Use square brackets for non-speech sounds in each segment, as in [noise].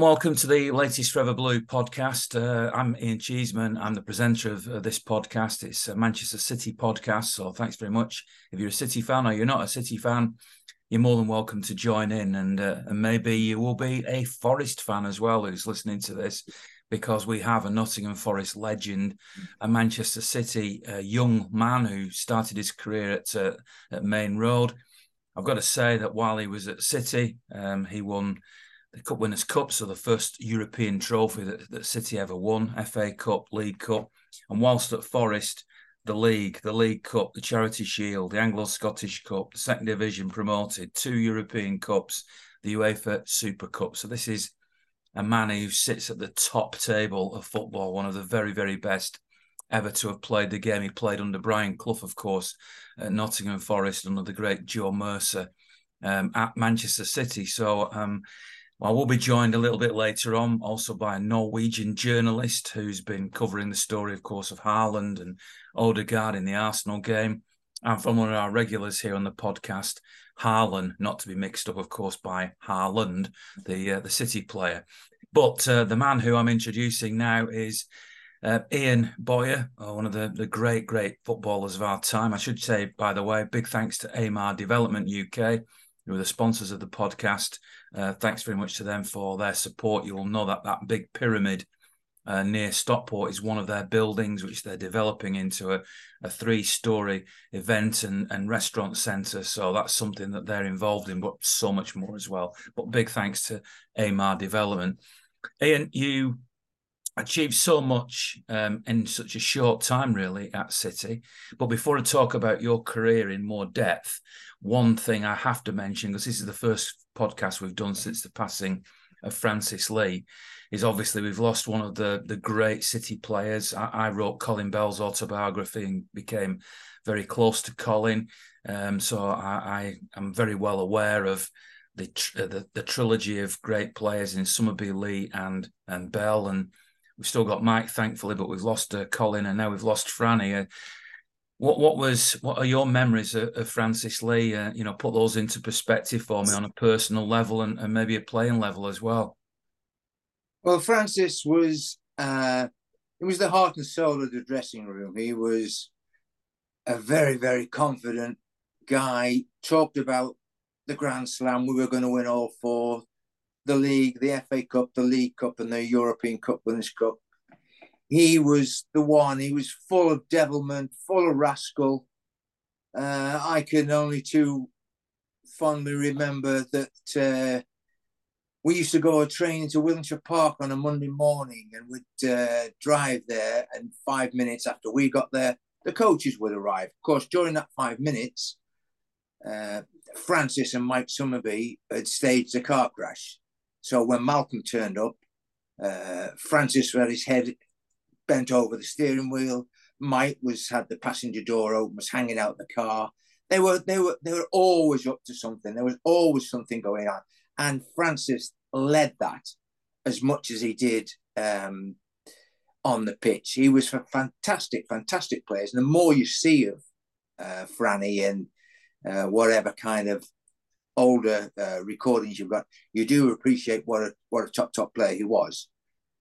Welcome to the latest Forever Blue podcast. Uh, I'm Ian Cheeseman. I'm the presenter of uh, this podcast. It's a Manchester City podcast. So thanks very much. If you're a City fan or you're not a City fan, you're more than welcome to join in. And, uh, and maybe you will be a Forest fan as well who's listening to this because we have a Nottingham Forest legend, a Manchester City a young man who started his career at, uh, at Maine Road. I've got to say that while he was at City, um, he won the Cup Winners' Cup, so the first European trophy that, that City ever won, FA Cup, League Cup. And whilst at Forest, the League, the League Cup, the Charity Shield, the Anglo Scottish Cup, the Second Division promoted, two European Cups, the UEFA Super Cup. So this is a man who sits at the top table of football, one of the very, very best ever to have played the game. He played under Brian Clough, of course, at Nottingham Forest, under the great Joe Mercer um, at Manchester City. So um, I will be joined a little bit later on also by a Norwegian journalist who's been covering the story, of course, of Haaland and Odegaard in the Arsenal game. And from one of our regulars here on the podcast, Harlan, not to be mixed up, of course, by Haaland, the uh, the City player. But uh, the man who I'm introducing now is uh, Ian Bowyer, uh, one of the, the great, great footballers of our time. I should say, by the way, big thanks to Amar Development UK, who are the sponsors of the podcast. Uh, thanks very much to them for their support. You will know that that big pyramid uh, near Stockport is one of their buildings, which they're developing into a, a three story event and, and restaurant centre. So that's something that they're involved in, but so much more as well. But big thanks to Amar Development. Ian, you achieved so much um, in such a short time, really, at City. But before I talk about your career in more depth, one thing I have to mention, because this is the first podcast we've done since the passing of Francis Lee, is obviously we've lost one of the the great City players. I, I wrote Colin Bell's autobiography and became very close to Colin, um, so I, I am very well aware of the, the the trilogy of great players in Summerbee, Lee, and and Bell, and we've still got Mike, thankfully, but we've lost uh, Colin, and now we've lost Franny. Uh, what what was what are your memories of, of Francis Lee? Uh, you know, put those into perspective for me on a personal level and, and maybe a playing level as well. Well, Francis was uh, it was the heart and soul of the dressing room. He was a very very confident guy. Talked about the Grand Slam. We were going to win all four, the league, the FA Cup, the League Cup, and the European Cup Winners' Cup he was the one. He was full of devilment, full of rascal. Uh, I can only too fondly remember that uh, we used to go training to Wythenshawe Park on a Monday morning and we'd uh, drive there. And five minutes after we got there, the coaches would arrive. Of course, during that five minutes, uh, Francis and Mike Summerbee had staged a car crash. So when Malcolm turned up, uh, Francis had his head bent over the steering wheel. Mike was had the passenger door open, was hanging out the car. They were they were they were always up to something. There was always something going on, and Francis led that as much as he did um, on the pitch. He was a fantastic, fantastic players. And the more you see of uh, Franny and uh, whatever kind of older uh, recordings you've got, you do appreciate what a what a top top player he was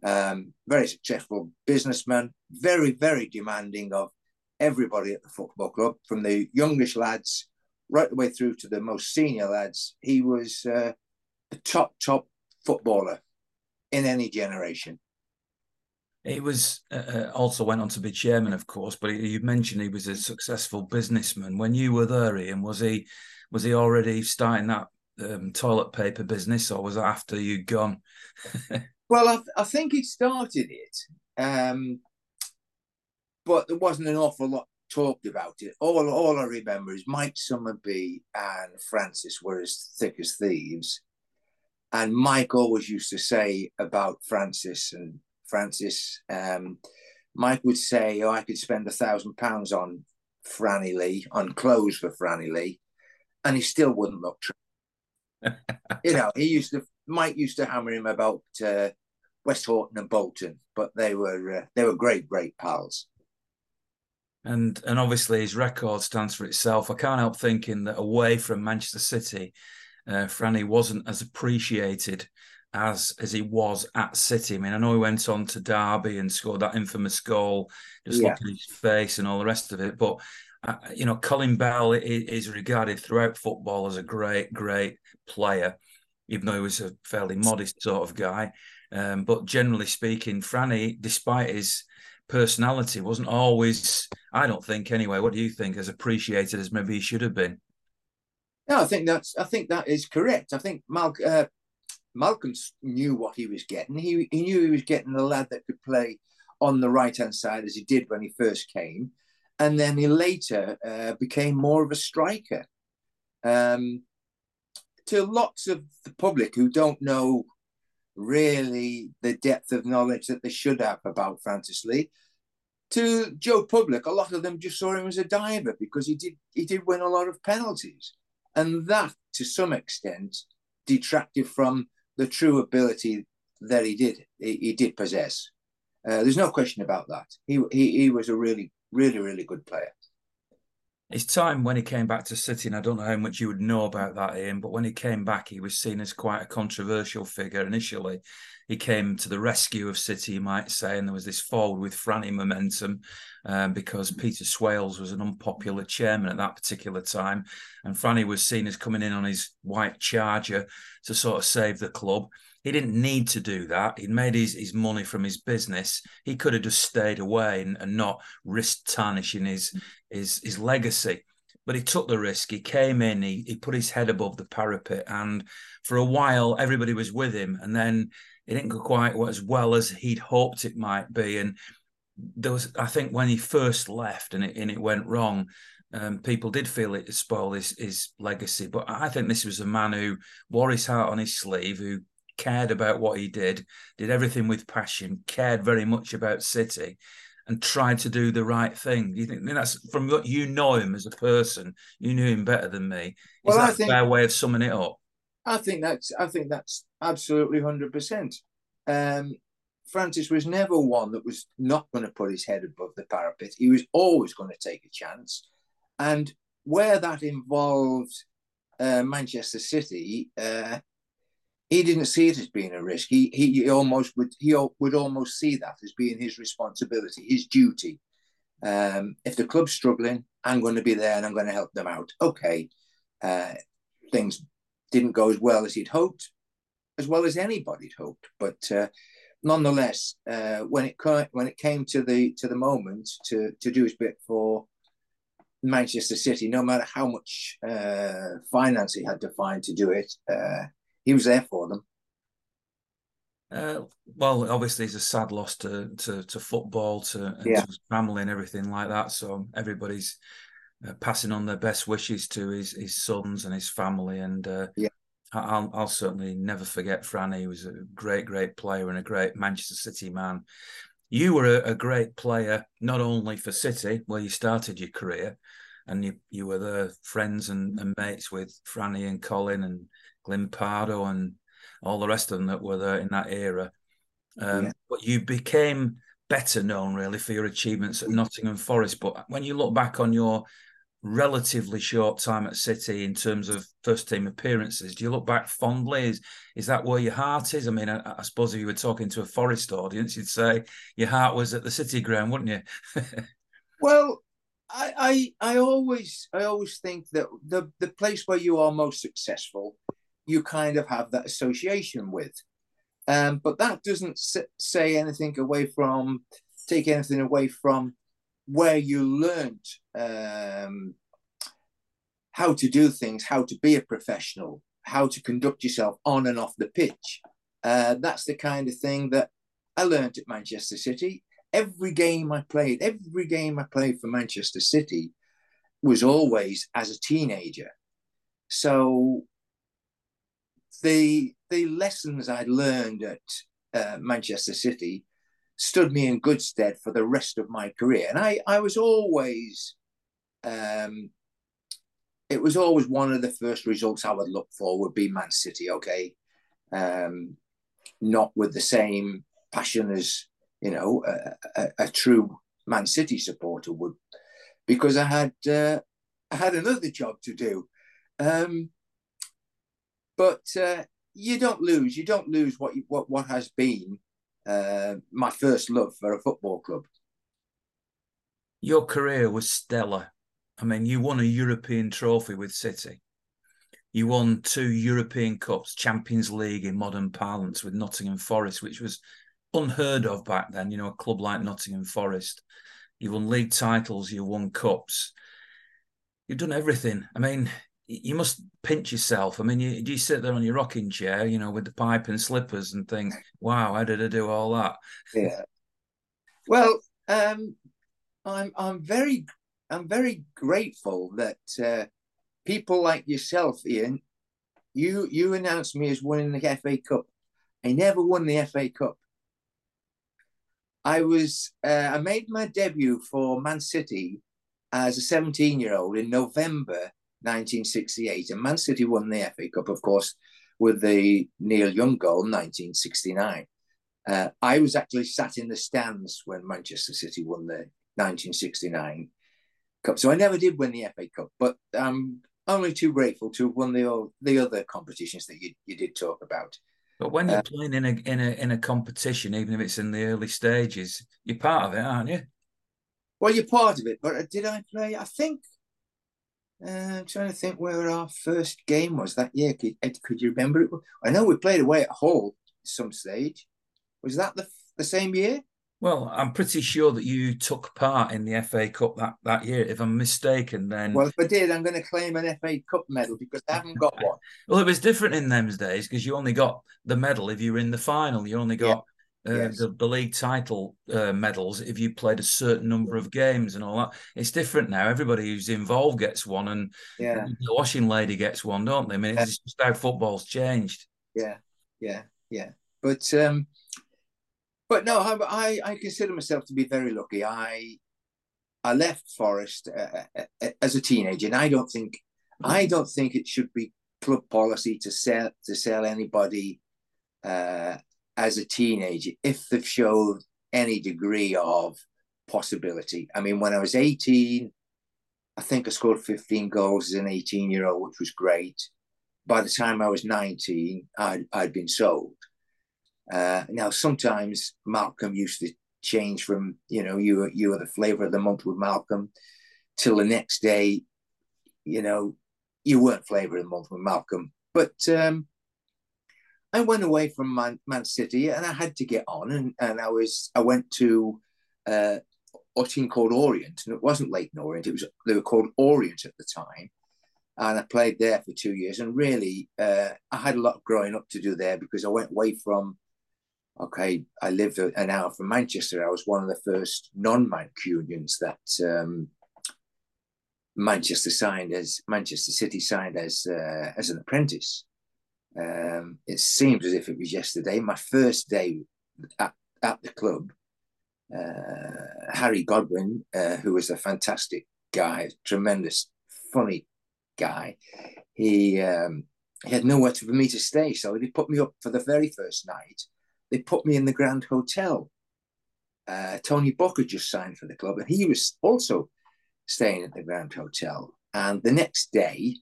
um, very successful businessman, very, very demanding of everybody at the football club, from the youngest lads right the way through to the most senior lads. He was uh, a top, top footballer in any generation. He was uh, uh also went on to be chairman, of course, but you mentioned he was a successful businessman. When you were there, Ian, was he was he already starting that um, toilet paper business, or was that after you'd gone? [laughs] Well, I, th- I think he started it, um, but there wasn't an awful lot talked about it. All all I remember is Mike Summerbee and Francis were as thick as thieves, and Mike always used to say about Francis and Francis. Um, Mike would say, "Oh, I could spend a thousand pounds on Franny Lee on clothes for Franny Lee," and he still wouldn't look true. [laughs] you know, he used to Mike used to hammer him about uh, Westhoughton and Bolton, but they were uh, they were great, great pals. And and obviously his record stands for itself. I can't help thinking that away from Manchester City, uh, Franny wasn't as appreciated as as he was at City. I mean, I know he went on to Derby and scored that infamous goal. Just yeah. look at his face and all the rest of it. But uh, you know, Colin Bell is regarded throughout football as a great, great player, even though he was a fairly modest sort of guy. Um, but generally speaking, Franny, despite his personality, wasn't always, I don't think anyway. What do you think? As appreciated as maybe he should have been. Yeah, I think that's. I think that is correct. I think Mal, uh, Malcolm knew what he was getting. He he knew he was getting a lad that could play on the right hand side as he did when he first came, and then he later uh, became more of a striker. Um, to lots of the public who don't know really the depth of knowledge that they should have about Francis Lee. To Joe Public, a lot of them just saw him as a diver because he did he did win a lot of penalties, and that to some extent detracted from the true ability that he did he, he did possess. Uh, there's no question about that. He, he he was a really really really good player his time when he came back to City, and I don't know how much you would know about that, Ian, but when he came back, he was seen as quite a controversial figure initially. He came to the rescue of City, you might say, and there was this forward with Franny momentum um, because Peter Swales was an unpopular chairman at that particular time. And Franny was seen as coming in on his white charger to sort of save the club. He didn't need to do that. He'd made his, his money from his business. He could have just stayed away and, and not risked tarnishing his, his his legacy. But he took the risk. He came in. He he put his head above the parapet, and for a while everybody was with him. And then it didn't go quite as well as he'd hoped it might be. And there was, I think, when he first left and it and it went wrong. Um, people did feel it spoiled his, his legacy, but I think this was a man who wore his heart on his sleeve, who cared about what he did, did everything with passion, cared very much about City, and tried to do the right thing. Do you think that's from what you know him as a person? You knew him better than me. Is well, that I think, a fair way of summing it up? I think that's I think that's absolutely hundred um, percent. Francis was never one that was not going to put his head above the parapet. He was always going to take a chance, and where that involved uh, Manchester City, uh, he didn't see it as being a risk. He he almost would he would almost see that as being his responsibility, his duty. Um, if the club's struggling, I'm going to be there and I'm going to help them out. Okay, uh, things didn't go as well as he'd hoped, as well as anybody'd hoped, but uh, nonetheless, uh, when it when it came to the to the moment to to do his bit for Manchester City, no matter how much uh, finance he had to find to do it uh, he was there for them. Uh, well, obviously, it's a sad loss to to, to football, to, yeah. to, his family, and everything like that. So everybody's uh, passing on their best wishes to his his sons and his family. And uh, yeah, I'll I'll certainly never forget Franny. He was a great, great player and a great Manchester City man. You were a, a great player not only for City, where you started your career, and you you were the friends and, and mates with Franny and Colin and Glyn Pardoe and all the rest of them that were there in that era. Um, yeah. But you became better known really for your achievements at Nottingham Forest. But when you look back on your relatively short time at City in terms of first team appearances, do you look back fondly? Is is that where your heart is? I mean, I, I suppose if you were talking to a Forest audience, you'd say your heart was at the City ground, wouldn't you? [laughs] well, I, I I always I always think that the the place where you are most successful you kind of have that association with. Um, but that doesn't say anything away from, take anything away from where you learned um, how to do things, how to be a professional, how to conduct yourself on and off the pitch. Uh, that's the kind of thing that I learned at Manchester City. Every game I played, every game I played for Manchester City was always as a teenager. So the the lessons I learned at uh, Manchester City stood me in good stead for the rest of my career. And I, I was always, um, it was always one of the first results I would look for would be Man City. Okay, um, not with the same passion as you know a, a, a true Man City supporter would, because I had uh, I had another job to do. Um, but uh, you don't lose. You don't lose what you, what what has been uh, my first love for a football club. Your career was stellar. I mean, you won a European trophy with City. You won two European Cups, Champions League in modern parlance with Nottingham Forest, which was unheard of back then. You know, a club like Nottingham Forest. You won league titles, you won cups. You've done everything. I mean, you must pinch yourself. I mean, you, you sit there on your rocking chair, you know, with the pipe and slippers and think, wow, how did I do all that? Yeah. Well, um, I'm I'm very I'm very grateful that uh, people like yourself, Ian, you you announced me as winning the FA Cup. I never won the FA Cup. I was uh, I made my debut for Man City as a 17 year old in November 1968, and Man City won the FA Cup, of course, with the Neil Young goal in 1969. Uh, I was actually sat in the stands when Manchester City won the 1969 Cup, so I never did win the FA Cup, but I'm only too grateful to have won the the other competitions that you, you did talk about. But when you're uh, playing in a in a in a competition, even if it's in the early stages, you're part of it, aren't you? Well, you're part of it. But did I play? I think uh, I'm trying to think where our first game was that year. Could, could you remember it? I know we played away at Hull at some stage. Was that the the same year? Well, I'm pretty sure that you took part in the FA Cup that, that year. If I'm mistaken, then well, if I did, I'm going to claim an FA Cup medal because I haven't got [laughs] one. well, it was different in those days because you only got the medal if you were in the final. You only got uh, yes. the, the, league title uh, medals if you played a certain number of games and all that. It's different now. Everybody who's involved gets one, and yeah. the washing lady gets one, don't they? I mean, it's just how football's changed. Yeah, yeah, yeah. But um, but no, I I consider myself to be very lucky. I I left Forest uh, uh, uh, as a teenager, and I don't think I don't think it should be club policy to sell to sell anybody uh, as a teenager if they've showed any degree of possibility. I mean, when I was 18, I think I scored 15 goals as an 18 year old, which was great. By the time I was 19, I'd, I'd been sold. Uh, now, sometimes Malcolm used to change from, you know, you were, you were the flavor of the month with Malcolm till the next day, you know, you weren't flavor of the month with Malcolm. But um, I went away from Man, Man City and I had to get on. And, and I was I went to uh, a team called Orient, and it wasn't Leyton Orient. It was they were called Orient at the time, and I played there for two years. And really, uh, I had a lot of growing up to do there because I went away from. Okay, I lived an hour from Manchester. I was one of the first non-Mancunians that um, Manchester signed as Manchester City signed as uh, as an apprentice. Um, it seems as if it was yesterday. My first day at, at the club, uh, Harry Godwin, uh, who was a fantastic guy, tremendous, funny guy, he um, he had nowhere for me to stay, so they put me up for the very first night. They put me in the Grand Hotel. Uh, Tony Booker just signed for the club, and he was also staying at the Grand Hotel. And the next day,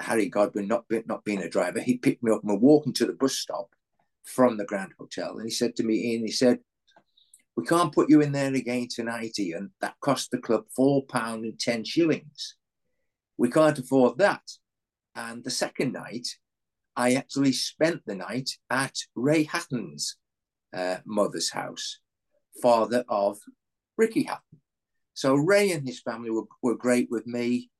Harry Godwin, not, not being a driver, he picked me up and we're walking to the bus stop from the Grand Hotel. And he said to me, Ian, he said, we can't put you in there again tonight, Ian. That cost the club four pound and ten shillings. We can't afford that. And the second night, I actually spent the night at Ray Hatton's uh, mother's house, father of Ricky Hatton. So Ray and his family were, were great with me,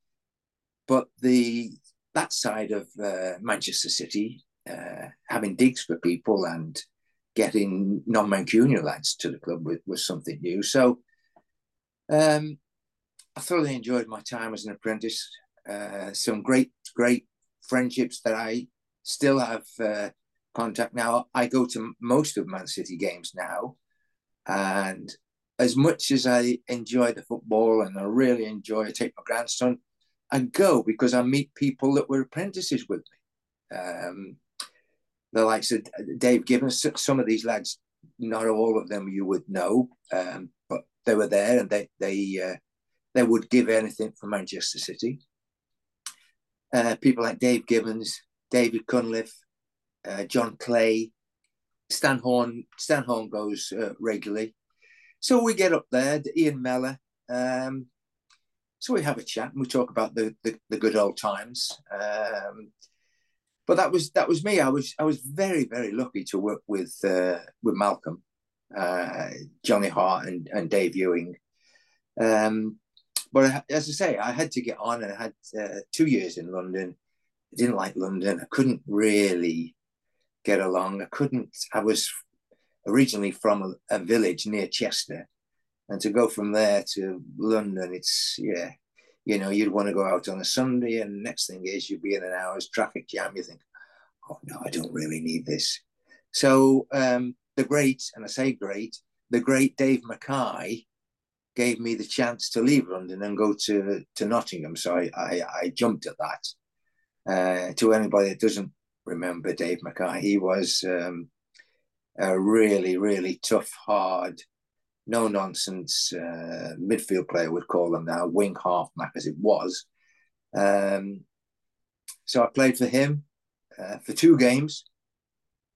but the that side of uh, Manchester City, uh, having digs for people and getting non-Mancunian lads to the club was, was something new. So um, I thoroughly enjoyed my time as an apprentice. Uh, some great, great friendships that I still have uh, contact now. I go to most of Man City games now, and as much as I enjoy the football and I really enjoy, I take my grandson I go because I meet people that were apprentices with me. Um, the likes of Dave Gibbons, some of these lads, not all of them you would know, um, but they were there and they they uh, they would give anything for Manchester City. Uh, people like Dave Gibbons, David Cunliffe, uh, John Clay, Stan Horn. Stan Horn goes uh, regularly. So we get up there, Ian Mellor. Um, so we have a chat and we talk about the the, the good old times. Um, but that was that was me. I was I was very very lucky to work with uh, with Malcolm, uh, Johnny Hart, and and Dave Ewing. Um, but as I say, I had to get on, and I had uh, two years in London. I didn't like London. I couldn't really get along. I couldn't. I was originally from a, a village near Chester, and to go from there to London, it's yeah, you know, you'd want to go out on a Sunday, and next thing is you'd be in an hour's traffic jam. You think, oh no, I don't really need this. So um, the great, and I say great, the great Dave Mackay gave me the chance to leave London and go to to Nottingham. So I I, I jumped at that. Uh, to anybody that doesn't remember Dave Mackay, he was um, a really really tough, hard, no nonsense uh, midfield player. Would call them now wing half back as it was. Um, so I played for him uh, for two games.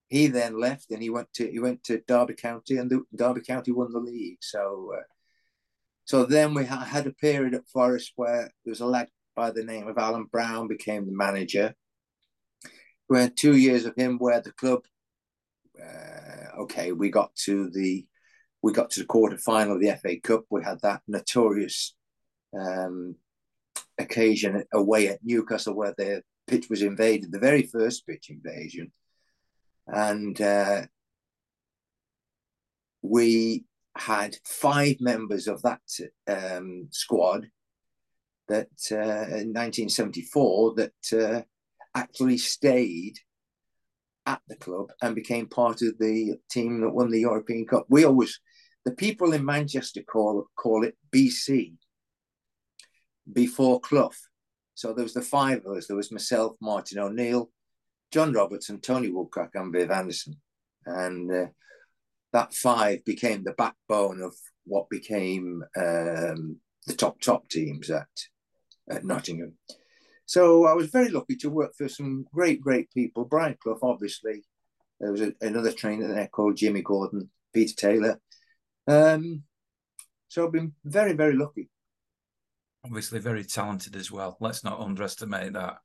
He then left and he went to he went to Derby County and the, Derby County won the league. So uh, so then we had a period at Forest where there was a lad by the name of Alan Brown became the manager. We had two years of him where the club, uh, okay, we got to the we got to the quarter final of the FA Cup. We had that notorious um, occasion away at Newcastle where the pitch was invaded, the very first pitch invasion, and uh, we had five members of that um, squad that uh, in 1974 that uh, actually stayed at the club and became part of the team that won the European Cup. We always, the people in Manchester call call it BC, before Clough. So there was the five of us. There was myself, Martin O'Neill, John Robertson, Tony Woodcock, and Viv Anderson. And uh, that five became the backbone of what became um, the top top teams at at Nottingham. So I was very lucky to work for some great great people. Brian Clough, obviously, there was a, another trainer there called Jimmy Gordon, Peter Taylor. Um, so I've been very very lucky. Obviously, very talented as well. Let's not underestimate that.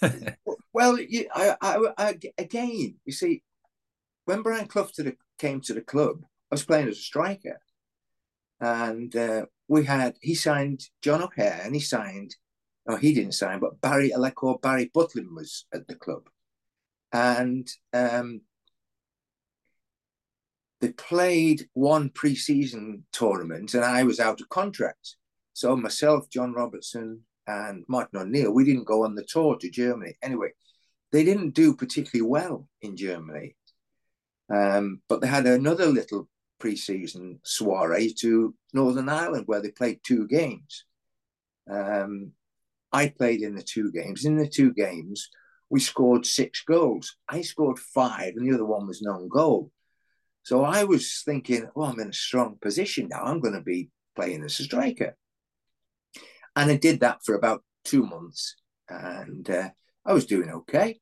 [laughs] well, you, I, I, I, again, you see, when Brian Clough to the, came to the club, I was playing as a striker, and uh, we had he signed John O'Hare and he signed, no, he didn't sign, but Barry Aleko Barry Butlin was at the club, and um, they played one pre-season tournament, and I was out of contract. So myself, John Robertson, and Martin O'Neill, we didn't go on the tour to Germany. Anyway, they didn't do particularly well in Germany. Um, but they had another little pre-season soiree to Northern Ireland where they played two games. Um, I played in the two games. In the two games, we scored six goals. I scored five, and the other one was non goal. So I was thinking, well, I'm in a strong position now. I'm going to be playing as a striker. And I did that for about two months, and uh, I was doing okay.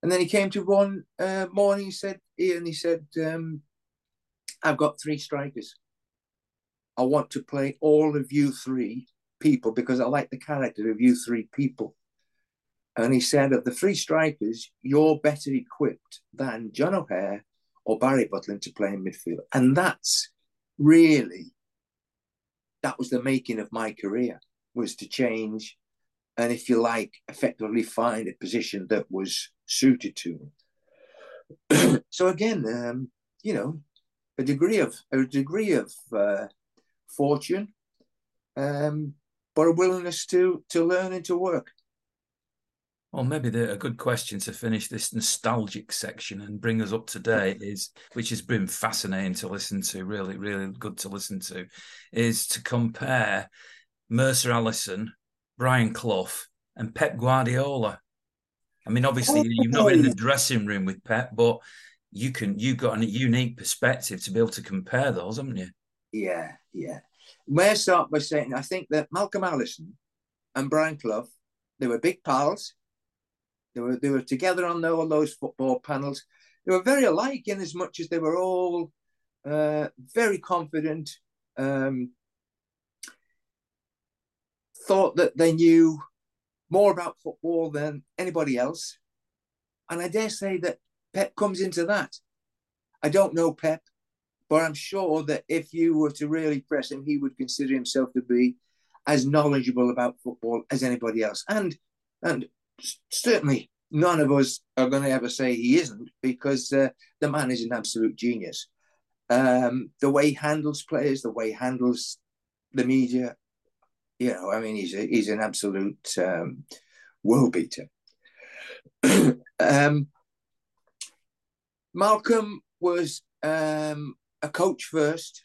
And then he came to one uh, morning. He said, "Ian," he said, um, "I've got three strikers. I want to play all of you three people because I like the character of you three people." And he said, "Of the three strikers, you're better equipped than John O'Hare or Barry Butlin to play in midfield." And that's really that was the making of my career was to change and if you like effectively find a position that was suited to them. [clears throat] so again, um, you know, a degree of a degree of uh, fortune, um, but a willingness to to learn and to work. Well, maybe the, a good question to finish this nostalgic section and bring us up to date is, which has been fascinating to listen to, really, really good to listen to, is to compare Mercer Allison, Brian Clough, and Pep Guardiola. I mean, obviously, you've not been in the oh. dressing room with Pep, but you can you've got a unique perspective to be able to compare those, haven't you? Yeah, yeah. May I start by saying I think that Malcolm Allison and Brian Clough, they were big pals. They were they were together on all those football panels. They were very alike in as much as they were all uh, very confident. Um, thought that they knew more about football than anybody else, and I dare say that Pep comes into that. I don't know Pep, but I'm sure that if you were to really press him, he would consider himself to be as knowledgeable about football as anybody else. And and certainly none of us are going to ever say he isn't because uh, the man is an absolute genius. Um, the way he handles players, the way he handles the media, you know, I mean, he's a, he's an absolute um, world beater. [clears throat] um, Malcolm was um, a coach first.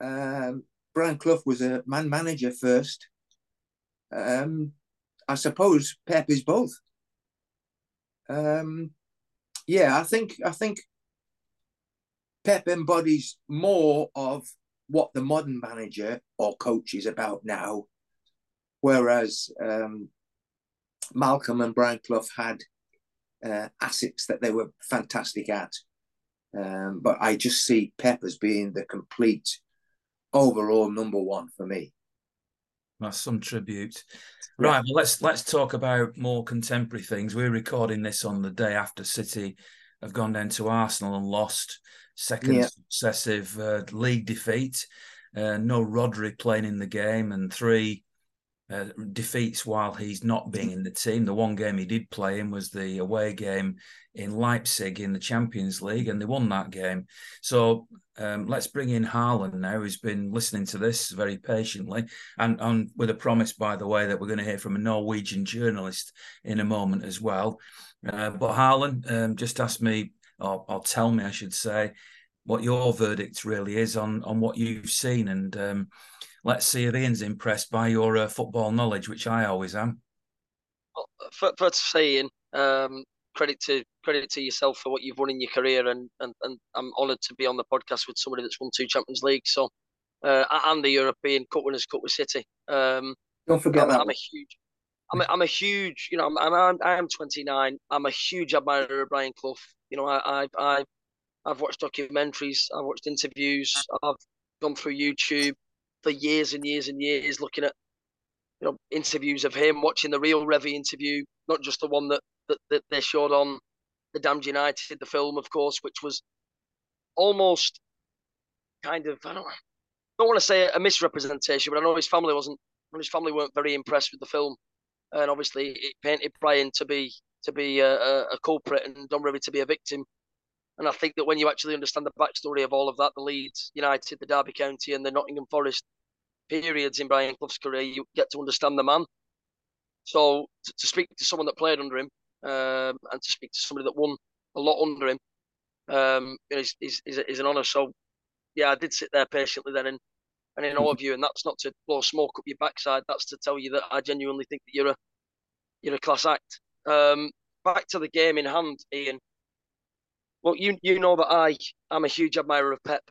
Um, Brian Clough was a man manager first. Um, I suppose Pep is both. Um, yeah, I think I think Pep embodies more of what the modern manager or coach is about now, whereas um, Malcolm and Brian Clough had uh, assets that they were fantastic at. Um, but I just see Pep as being the complete overall number one for me. That's some tribute. Right, well, let's let's talk about more contemporary things. We're recording this on the day after City have gone down to Arsenal and lost second yeah. successive uh, league defeat. Uh, no Rodri playing in the game, and three uh, defeats while he's not being in the team. The one game he did play in was the away game in Leipzig in the Champions League, and they won that game. So um, let's bring in Harlan now, who's been listening to this very patiently, and, and with a promise, by the way, that we're going to hear from a Norwegian journalist in a moment as well. Uh, but Harlan um, just ask me, or, or, tell me, I should say, what your verdict really is on on what you've seen and. Um, let's see if Ian's impressed by your uh, football knowledge, which I always am. Well, for, for saying, um, credit to credit to yourself for what you've won in your career, and and, and I'm honoured to be on the podcast with somebody that's won two Champions League, so uh, and the European Cup winners, Cup with City. Um, Don't forget I'm, that. I'm a huge. I'm a, I'm a huge, you know, I'm, I'm I'm 29. I'm a huge admirer of Brian Clough. You know, I I I I've watched documentaries, I've watched interviews, I've gone through YouTube for years and years and years, looking at you know interviews of him, watching the real Revie interview, not just the one that that, that they showed on the Damned United, the film, of course, which was almost kind of I don't don't want to say a misrepresentation, but I know his family wasn't his family weren't very impressed with the film, and obviously it painted Brian to be to be a, a culprit and Don Revie to be a victim. And I think that when you actually understand the backstory of all of that, the Leeds United, the Derby County, and the Nottingham Forest periods in Brian Clough's career, you get to understand the man. So to, to speak to someone that played under him um, and to speak to somebody that won a lot under him um, is, is, is, is an honour. So yeah, I did sit there patiently then and, and in all of you, and that's not to blow smoke up your backside. That's to tell you that I genuinely think that you're a you're a class act. Um, back to the game in hand, Ian. Well, you you know that I am a huge admirer of Pep.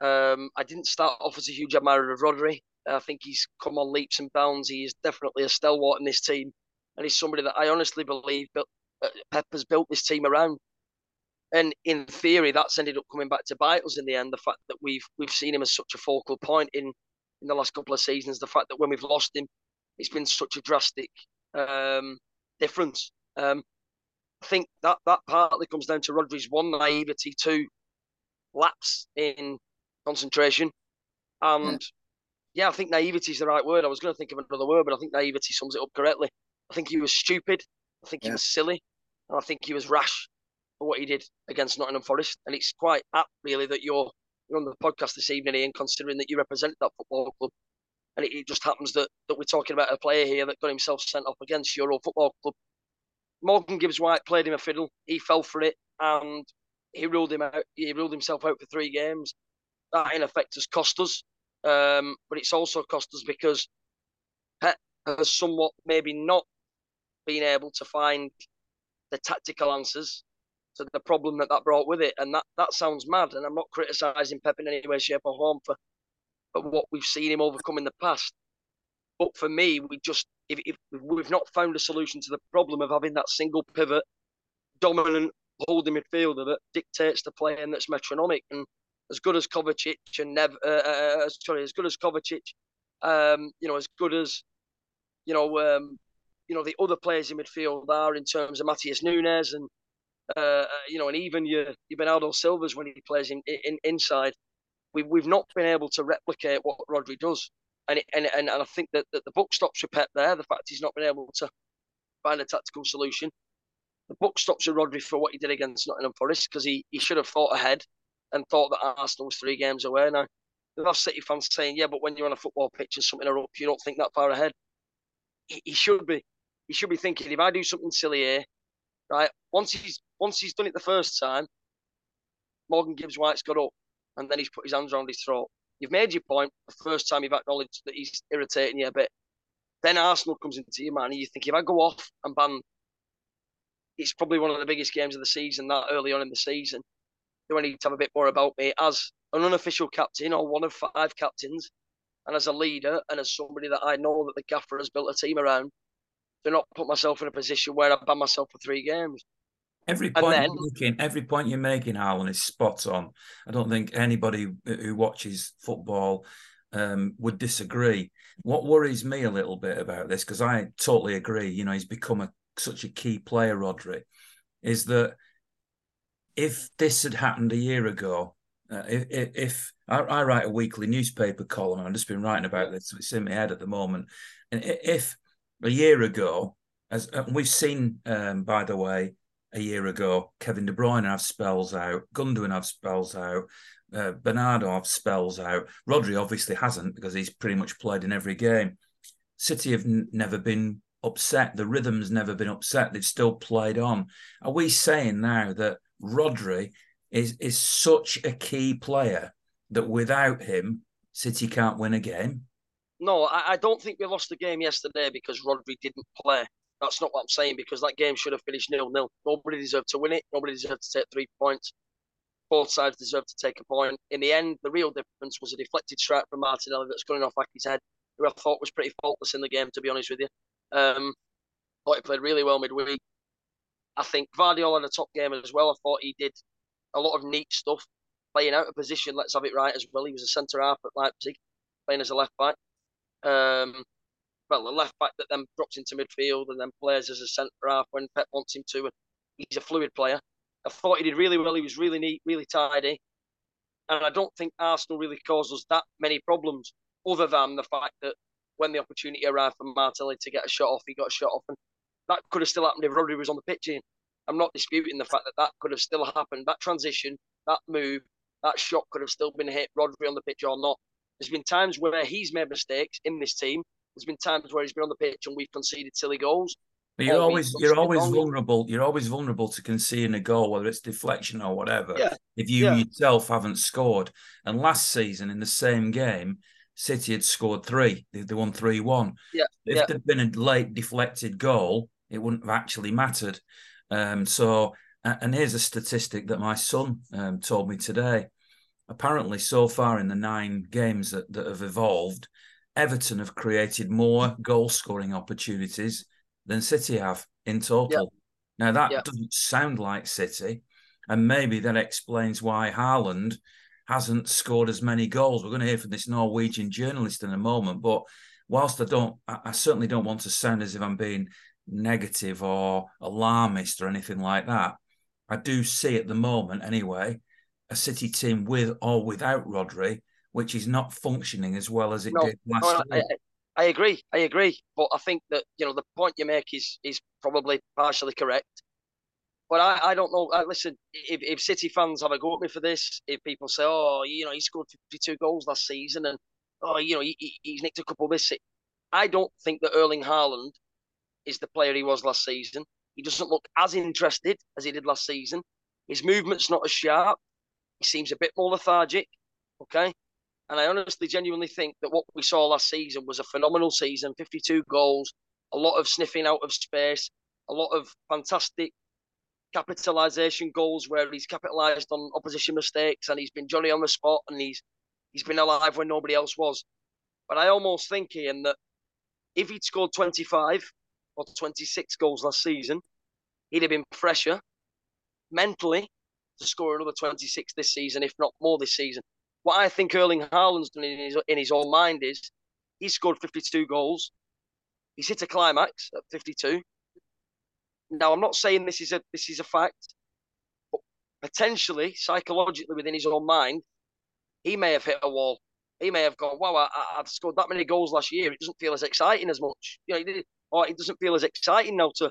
Um, I didn't start off as a huge admirer of Rodri. I think he's come on leaps and bounds. He is definitely a stalwart in this team, and he's somebody that I honestly believe that uh, Pep has built this team around. And in theory, that's ended up coming back to bite us in the end. The fact that we've we've seen him as such a focal point in in the last couple of seasons. The fact that when we've lost him, it's been such a drastic um, difference. Um, I think that that partly comes down to Rodri's one naivety, two lapse in concentration, and yeah. I think naivety is the right word. I was going to think of another word, but I think naivety sums it up correctly. I think he was stupid. I think yeah. he was silly, and I think he was rash for what he did against Nottingham Forest. And it's quite apt, really, that you're you're on the podcast this evening, Ian, considering that you represent that football club. And it, it just happens that, that we're talking about a player here that got himself sent off against your old football club Morgan Gibbs White played him a fiddle. He fell for it and he ruled him out. He ruled himself out for three games. That in effect has cost us, um, but it's also cost us because Pep has somewhat maybe not been able to find the tactical answers to the problem that that brought with it, and that that sounds mad. And I'm not criticising Pep in any way, shape, or form for, for what we've seen him overcome in the past. But for me, we just if, if we've not found a solution to the problem of having that single pivot, dominant holding midfielder that dictates the play and that's metronomic. And as good as Kovacic and Nev, uh, uh, uh, sorry, as good as Kovacic, um, you know, as good as you know, um, you know the other players in midfield are in terms of Matheus Nunes and uh, you know, and even your your Bernardo Silva's when he plays in, in inside, we we've not been able to replicate what Rodri does, and and, and and I think that, that the book stops with Pep there. The fact he's not been able to find a tactical solution. The book stops with Rodri for what he did against Nottingham Forest because he, he should have thought ahead and thought that Arsenal was three games away. Now, there are City fans saying, yeah, but when you're on a football pitch and something erupts, you don't think that far ahead. He, he should be. He should be thinking, if I do something silly here, right? Once he's once he's done it the first time, Morgan Gibbs White's got up and then he's put his hands around his throat. You've made your point the first time you've acknowledged that he's irritating you a bit. Then Arsenal comes into your mind and you think if I go off and ban, it's probably one of the biggest games of the season that early on in the season. Do I need to have a bit more about me as an unofficial captain or one of five captains, and as a leader and as somebody that I know that the gaffer has built a team around? to not put myself in a position where I ban myself for three games. Every point then, you're making, every point you're making, Harlan, is spot on. I don't think anybody who watches football um, would disagree. What worries me a little bit about this, because I totally agree, you know, he's become a such a key player, Rodri, is that if this had happened a year ago, uh, if, if I, I, write a weekly newspaper column, I've just been writing about this, it's in my head at the moment, and if a year ago, as uh, we've seen, um, by the way, a year ago, Kevin De Bruyne have spells out, Gundogan have spells out, uh, Bernardo have spells out. Rodri obviously hasn't because he's pretty much played in every game. City have n- never been upset. The rhythm's never been upset. They've still played on. Are we saying now that Rodri is is such a key player that without him, City can't win a game? No, I, I don't think we lost the game yesterday because Rodri didn't play. That's not what I'm saying because that game should have finished nil nil. Nobody deserved to win it. Nobody deserved to take three points. Both sides deserved to take a point. In the end, the real difference was a deflected strike from Martinelli that's going off like his head, who I thought was pretty faultless in the game, to be honest with you. Um, thought he played really well midweek. I think Gvardiol had a top game as well. I thought he did a lot of neat stuff, playing out of position. Let's have it right as well. He was a centre half at Leipzig, playing as a left back. Um, well, a left back that then drops into midfield and then plays as a centre half when Pep wants him to. And he's a fluid player. I thought he did really well. He was really neat, really tidy. And I don't think Arsenal really caused us that many problems, other than the fact that when the opportunity arrived for Martinelli to get a shot off, he got a shot off. And that could have still happened if Rodri was on the pitch. In. I'm not disputing the fact that that could have still happened. That transition, that move, that shot could have still been hit, Rodri on the pitch or not. There's been times where he's made mistakes in this team. There's been times where he's been on the pitch and we've conceded silly goals. But you're always you're always goals. vulnerable. You're always vulnerable to conceding a goal, whether it's deflection or whatever. Yeah. If you yeah. yourself haven't scored, and last season in the same game, City had scored three. They, they won three one. Yeah. If yeah. there'd been a late deflected goal, it wouldn't have actually mattered. Um, so, and here's a statistic that my son um, told me today apparently so far in the nine games that, that have evolved, Everton have created more goal scoring opportunities than City have in total. Now that doesn't sound like City, and maybe that explains why Haaland hasn't scored as many goals. We're going to hear from this Norwegian journalist in a moment, but whilst I don't, I certainly don't want to sound as if I'm being negative or alarmist or anything like that. I do see at the moment, anyway, a City team with or without Rodri, which is not functioning as well as it no, did last no, I, I, agree. I agree. But I think that you know the point you make is is probably partially correct. But I, I don't know. I, listen, if, if City fans have a go at me for this, if people say, oh, you know, he scored 52 goals last season and, oh, you know, he, he's nicked a couple of this, I don't think that Erling Haaland is the player he was last season. He doesn't look as interested as he did last season. His movement's not as sharp. He seems a bit more lethargic. Okay. And I honestly, genuinely think that what we saw last season was a phenomenal season 52 goals, a lot of sniffing out of space, a lot of fantastic capitalisation goals where he's capitalised on opposition mistakes and he's been Johnny on the spot and he's he's been alive when nobody else was. But I almost think, Ian, that if he'd scored 25 or 26 goals last season, he'd have been fresher mentally to score another 26 this season, if not more this season. What I think Erling Haaland's done in his, in his own mind is he's scored 52 goals. He's hit a climax at 52. Now, I'm not saying this is a this is a fact, but potentially, psychologically, within his own mind, he may have hit a wall. He may have gone, "Wow, I, have scored that many goals last year. It doesn't feel as exciting as much. You know, or it doesn't feel as exciting now to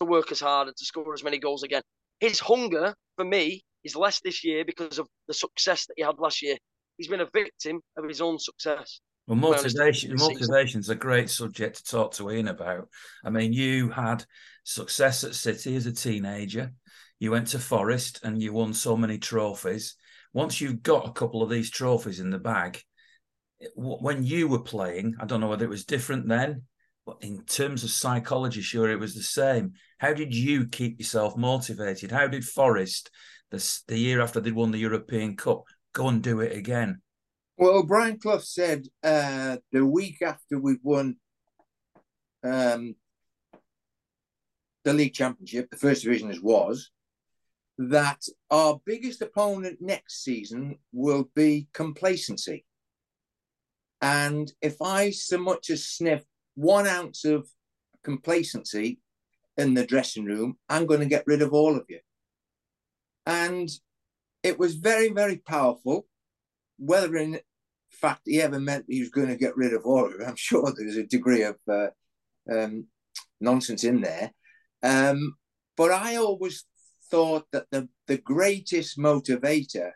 to work as hard and to score as many goals again." His hunger for me is less this year because of the success that he had last year. He's been a victim of his own success. Well, motivation motivation is a great subject to talk to Ian about. I mean, you had success at City as a teenager. You went to Forest and you won so many trophies. Once you've got a couple of these trophies in the bag, when you were playing, I don't know whether it was different then, but in terms of psychology, sure, it was the same. How did you keep yourself motivated? How did Forest, the, the year after they'd won the European Cup, go and do it again? Well, Brian Clough said uh, the week after we've won um, the league championship, the first division as was, that our biggest opponent next season will be complacency. And if I so much as sniff one ounce of complacency in the dressing room, I'm going to get rid of all of you. And it was very, very powerful. Whether in fact he ever meant he was going to get rid of all I'm [laughs] sure there's a degree of uh, um, nonsense in there. Um, but I always thought that the, the greatest motivator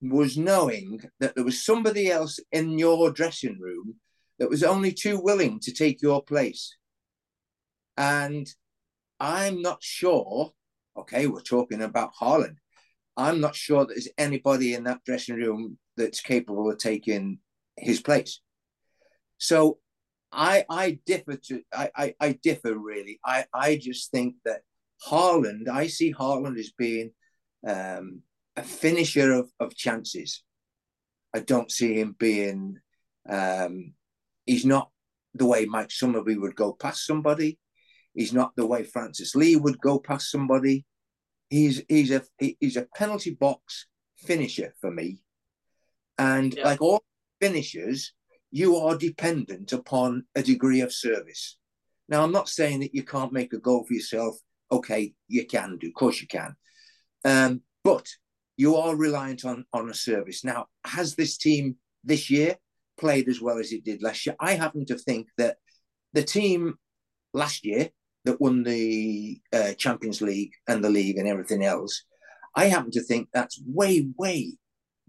was knowing that there was somebody else in your dressing room that was only too willing to take your place. And I'm not sure, okay, we're talking about Haaland. I'm not sure that there's anybody in that dressing room that's capable of taking his place. So I I differ to I, I, I differ really. I, I just think that Haaland, I see Haaland as being um, a finisher of, of chances. I don't see him being um, he's not the way Mike Summerbee would go past somebody. He's not the way Francis Lee would go past somebody. He's he's a he's a penalty box finisher for me. And yeah. like all finishers, you are dependent upon a degree of service. Now, I'm not saying that you can't make a goal for yourself. Okay, you can do, of course you can. Um, but you are reliant on on a service. Now, has this team this year played as well as it did last year? I happen to think that the team last year that won the uh, Champions League and the league and everything else, I happen to think that's way, way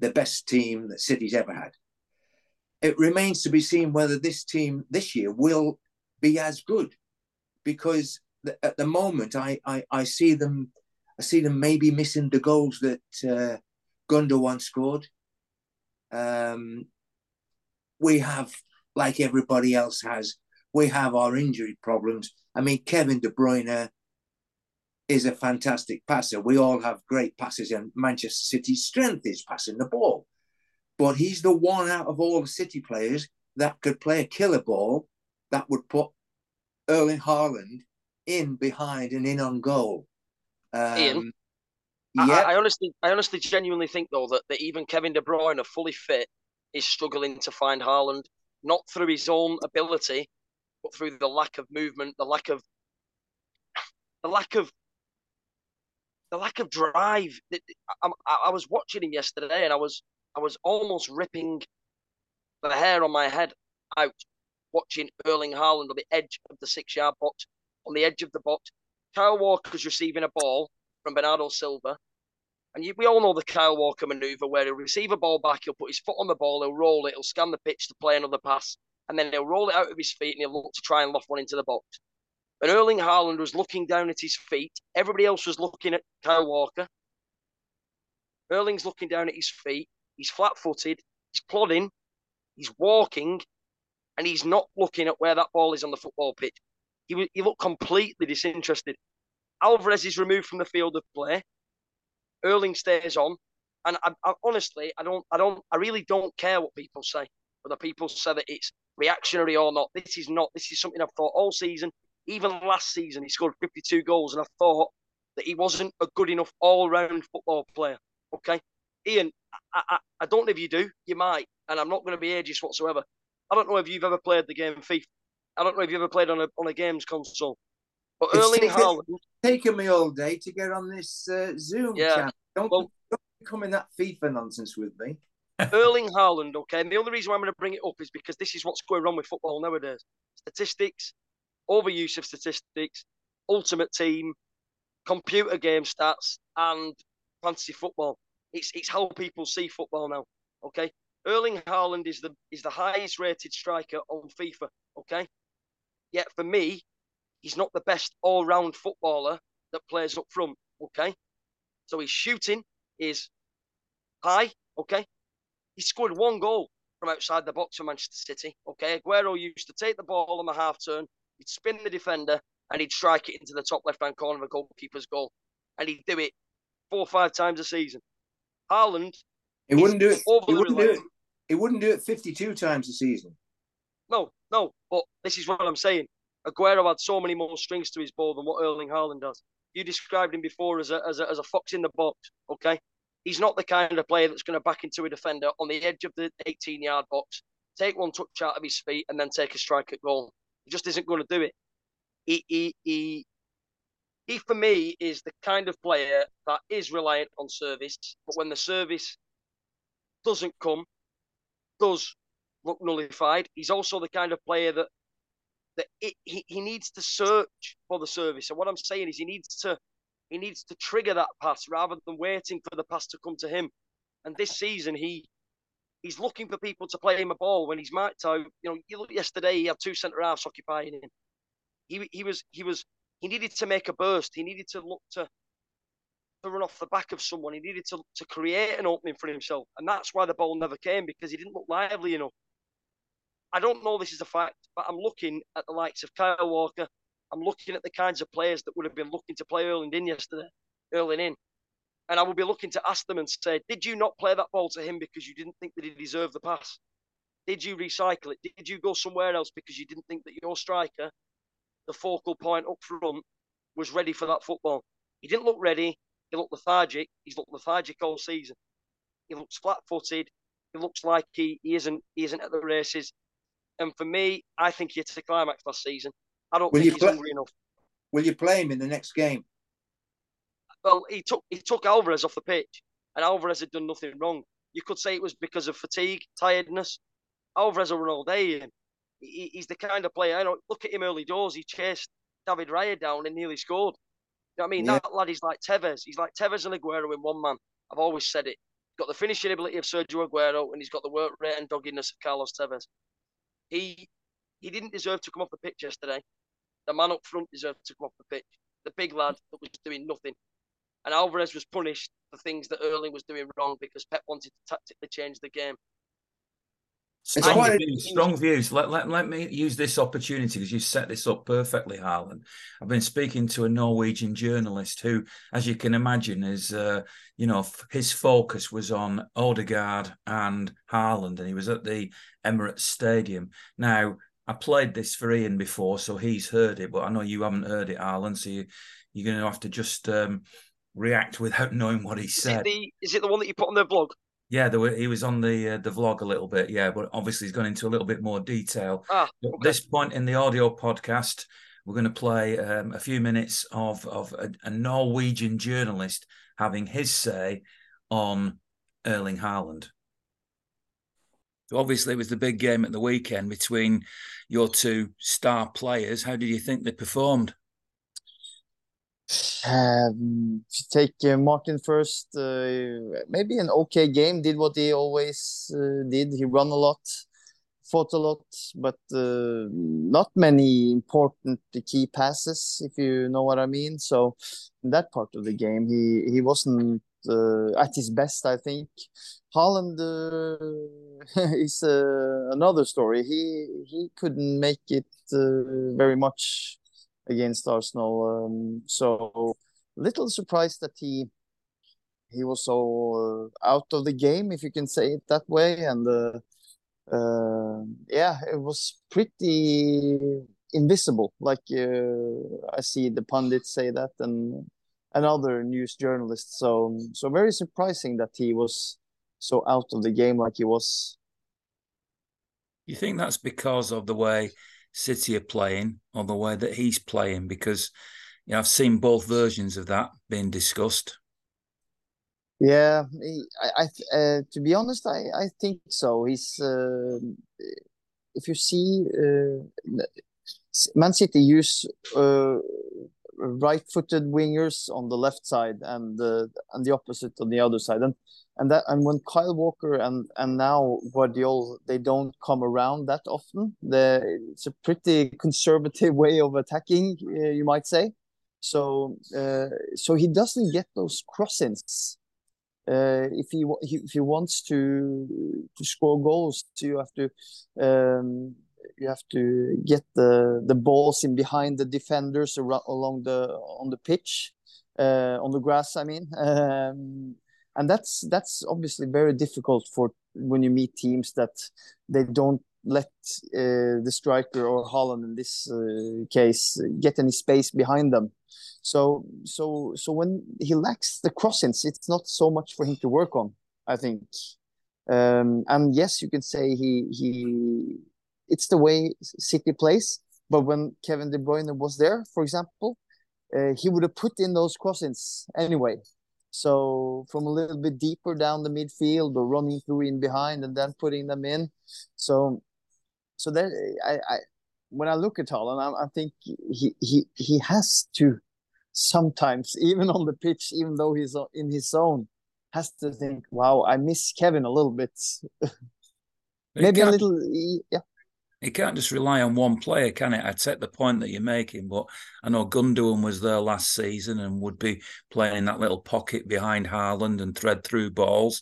the best team that City's ever had. It remains to be seen whether this team this year will be as good, because at the moment I, I, I see them I see them maybe missing the goals that uh, Gundogan scored. Um, we have, like everybody else has, we have our injury problems. I mean, Kevin De Bruyne is a fantastic passer. We all have great passes, and Manchester City's strength is passing the ball. But he's the one out of all the City players that could play a killer ball that would put Erling Haaland in behind and in on goal. Um, Ian, yeah. I, I, honestly, I honestly, genuinely think though that, that even Kevin De Bruyne, a fully fit, is struggling to find Haaland, not through his own ability, but through the lack of movement, the lack of, the lack of the lack of drive. I, I, was watching him yesterday, and I was I was almost ripping the hair on my head out watching Erling Haaland on the edge of the six-yard box, on the edge of the box. Kyle Walker's receiving a ball from Bernardo Silva, and you, we all know the Kyle Walker maneuver where he'll receive a ball back, he'll put his foot on the ball, he'll roll it, he'll scan the pitch to play another pass, and then he'll roll it out of his feet and he'll look to try and loft one into the box. And Erling Haaland was looking down at his feet. Everybody else was looking at Kyle Walker. Erling's looking down at his feet. He's flat footed. He's plodding. He's walking. And he's not looking at where that ball is on the football pitch. He, he looked completely disinterested. Alvarez is removed from the field of play. Erling stays on. And I, I, honestly, I don't, I don't, I really don't care what people say. Whether people say that it's reactionary or not. This is not. This is something I've thought all season. Even last season, he scored 52 goals, and I thought that he wasn't a good enough all-round football player. Okay, Ian, I, I, I don't know if you do. You might, and I'm not going to be ageist whatsoever. I don't know if you've ever played the game FIFA. I don't know if you've ever played on a on a games console. But it's Erling taken, Haaland taken me all day to get on this uh, Zoom. Yeah, don't, well, don't come in that FIFA nonsense with me. [laughs] [laughs] Erling Haaland, okay. And the only reason why I'm going to bring it up is because this is what's going on with football nowadays: statistics, overuse of statistics, ultimate team, computer game stats, and fantasy football. It's it's how people see football now. Okay, Erling Haaland is the is the highest rated striker on FIFA. Okay, yet for me, he's not the best all round footballer that plays up front. Okay, so his shooting is high. Okay, he scored one goal from outside the box for Manchester City. Okay, Aguero used to take the ball on the half turn, he'd spin the defender, and he'd strike it into the top left hand corner of the goalkeeper's goal, and he'd do it four or five times a season. Haaland, he wouldn't do it. He wouldn't do it. He wouldn't do it fifty-two times a season. No, no. But this is what I'm saying. Aguero had so many more strings to his bow than what Erling Haaland does. You described him before as a, as a, as a fox in the box. Okay, he's not the kind of player that's going to back into a defender on the edge of the 18 yard box, take one touch out of his feet, and then take a strike at goal. He just isn't going to do it. He, he, he, he, for me, is the kind of player that is reliant on service, but when the service doesn't come, does look nullified, he's also the kind of player that that it, he, he needs to search for the service. And what I'm saying is he needs to he needs to trigger that pass rather than waiting for the pass to come to him. And this season, he he's looking for people to play him a ball when he's marked out. You know, you look yesterday, he had two centre halves occupying him. He he was he was he needed to make a burst. He needed to look to to run off the back of someone. He needed to to create an opening for himself, and that's why the ball never came because he didn't look lively enough. I don't know this is a fact, but I'm looking at the likes of Kyle Walker, I'm looking at the kinds of players that would have been looking to play Erling in yesterday, Erling in. And I will be looking to ask them and say, did you not play that ball to him because you didn't think that he deserved the pass? Did you recycle it? Did you go somewhere else because you didn't think that your striker, the focal point up front, was ready for that football? He didn't look ready. He looked lethargic. He's looked lethargic all season. He looks flat-footed. He looks like he, he isn't he isn't at the races. And for me, I think he hit the climax last season. I don't will think he's play, hungry enough. Will you play him in the next game? Well, he took he took Alvarez off the pitch, and Alvarez had done nothing wrong. You could say it was because of fatigue, tiredness. Alvarez will run all day, and he, he's the kind of player. I know. Look at him early doors. He chased David Raya down and nearly scored. You know what I mean? Yeah. That lad is like Tevez. He's like Tevez and Aguero in one man. I've always said it. He's got the finishing ability of Sergio Aguero, and he's got the work rate and doggedness of Carlos Tevez. He he didn't deserve to come off the pitch yesterday. The man up front deserved to come off the pitch. The big lad that was doing nothing. And Alvarez was punished for things that Erling was doing wrong because Pep wanted to tactically change the game. Strong quite... views, strong views. Let, let, let me use this opportunity because you set this up perfectly, Harlan. I've been speaking to a Norwegian journalist who, as you can imagine, is uh, you know his focus was on Odegaard and Haaland, and he was at the Emirates Stadium. Now, I played this for Ian before, so he's heard it, but I know you haven't heard it, Harlan. So you, you're going to have to just um, react without [laughs] knowing what he said. Is it, the, is it the one that you put on the blog? Yeah, were, he was on the uh, the vlog a little bit. Yeah, but obviously he's gone into a little bit more detail. Ah, okay. At this point in the audio podcast, we're going to play um, a few minutes of of a, a Norwegian journalist having his say on Erling Haaland. So obviously, it was the big game at the weekend between your two star players. How did you think they performed? Um, take uh, Martin first, uh, maybe an okay game. Did what he always uh, did. He run a lot, fought a lot, but uh, not many important key passes, if you know what I mean. So, in that part of the game, he he wasn't uh, at his best, I think. Haaland uh, [laughs] is another story. He he couldn't make it very much against Arsenal. Um, so little surprised that he he was so uh, out of the game, if you can say it that way. And uh, uh, yeah, it was pretty invisible. Like uh, I see the pundits say that, and and other news journalists. So so very surprising that he was so out of the game like he was. You think that's because of the way City are playing or the way that he's playing? Because you know, I've seen both versions of that being discussed. Yeah, I, I uh, to be honest, I, I think so. He's uh, if you see uh, Man City use uh, right-footed wingers on the left side and uh, and the opposite on the other side, and and that and when Kyle Walker and and now Gvardiol they don't come around that often. The it's a pretty conservative [laughs] way of attacking, uh, you might say. So uh, so he doesn't get those crossings. Uh, if he if he wants to to score goals, you have to um, you have to get the the balls in behind the defenders around, along the on the pitch, uh, on the grass. I mean, [laughs] um, and that's that's obviously very difficult for when you meet teams that they don't let uh, the striker or Haaland in this uh, case get any space behind them. So so so when he lacks the crossings, it's not so much for him to work on. I think, um, and yes, you can say he he it's the way City plays. But when Kevin De Bruyne was there, for example, uh, he would have put in those crossings anyway. So from a little bit deeper down the midfield or running through in behind and then putting them in. So so that I, I when I look at Haaland, I, I think he he he has to sometimes [laughs] even on the pitch, even though he's in his zone, has to think, "Wow, I miss Kevin a little bit." [laughs] Maybe a little, yeah. He can't just rely on one player, can it? I take the point that you're making, but I know Gundogan was there last season and would be playing in that little pocket behind Haaland and thread through balls.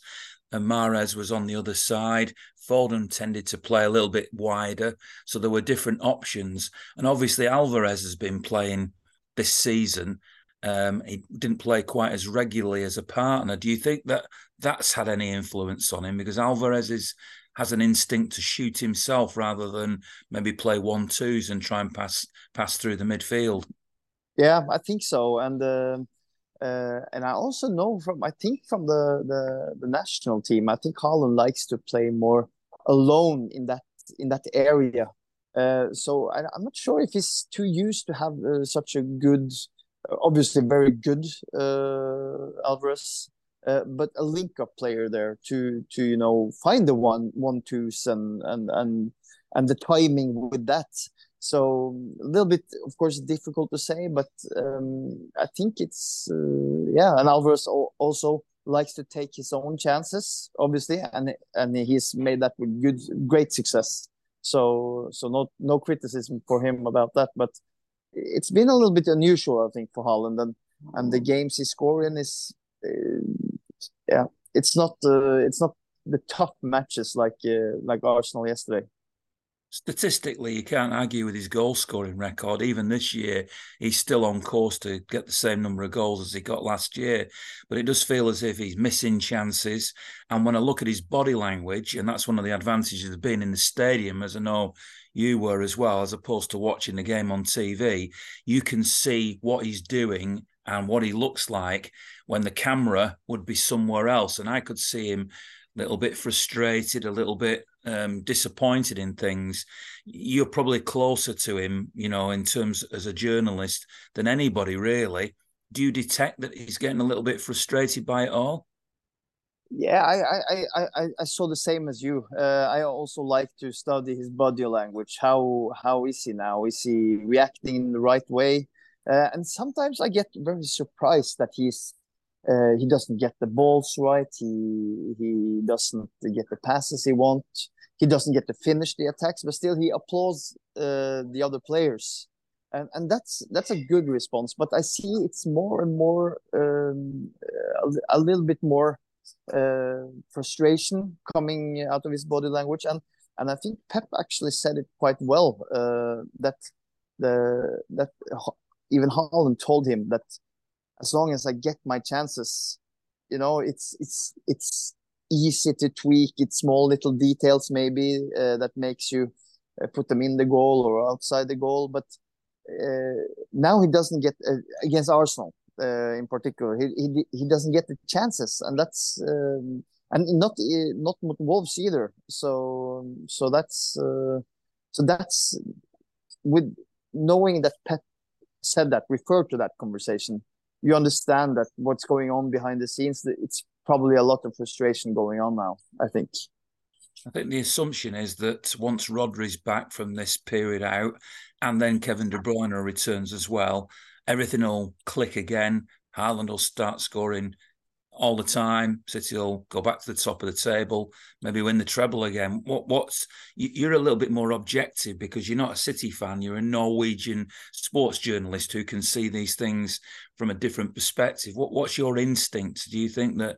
And Mahrez was on the other side. Foden tended to play a little bit wider, so there were different options. And obviously, Alvarez has been playing this season. Um, he didn't play quite as regularly as a partner. Do you think that that's had any influence on him? Because Alvarez is has an instinct to shoot himself rather than maybe play one twos and try and pass pass through the midfield. Yeah, I think so, and uh, uh, and I also know from I think from the, the the national team, I think Haaland likes to play more alone in that in that area. Uh, so I, am not sure if he's too used to have uh, such a good, obviously very good uh, Alvarez uh, but a link up player there to to you know find the one one twos and and and and the timing with that. So a little bit, of course, difficult to say, but um, I think it's uh, yeah. And Alvarez also likes to take his own chances, obviously, and and he's made that with good, great success. So so no no criticism for him about that, but it's been a little bit unusual, I think, for Haaland and and the games he's scoring is uh, yeah, it's not uh, it's not the tough matches like uh, like Arsenal yesterday. Statistically, you can't argue with his goal scoring record. Even this year, he's still on course to get the same number of goals as he got last year. But it does feel as if he's missing chances. And when I look at his body language, and that's one of the advantages of being in the stadium, as I know you were as well, as opposed to watching the game on TV, you can see what he's doing and what he looks like when the camera would be somewhere else. And I could see him a little bit frustrated, a little bit um, disappointed in things. You're probably closer to him, you know, in terms as a journalist than anybody really. Do you detect that he's getting a little bit frustrated by it all? Yeah, I I, I, I saw the same as you. Uh, I also like to study his body language. How how is he now? Is he reacting in the right way? Uh, and sometimes I get very surprised that he's uh, he doesn't get the balls right. He he doesn't get the passes he wants. He doesn't get to finish the attacks, but still he applauds uh, the other players, and and that's that's a good response. But I see it's more and more um, a, a, little bit more uh, frustration coming out of his body language, and and I think Pep actually said it quite well uh, that the that even Haaland told him that as long as I get my chances, you know, it's it's it's easy to tweak. It's small little details maybe uh, that makes you uh, put them in the goal or outside the goal. But uh, now he doesn't get uh, against Arsenal uh, in particular. He, he he doesn't get the chances, and that's um, and not not with Wolves either. So so that's so that's with knowing that Pep said that, referred to that conversation, you understand that what's going on behind the scenes. It's probably a lot of frustration going on now. I think. I think the assumption is that once Rodri's back from this period out, and then Kevin De Bruyne returns as well, everything will click again. Haaland will start scoring all the time. City will go back to the top of the table, maybe win the treble again. What what's you're a little bit more objective because you're not a City fan. You're a Norwegian sports journalist who can see these things from a different perspective. What what's your instinct? Do you think that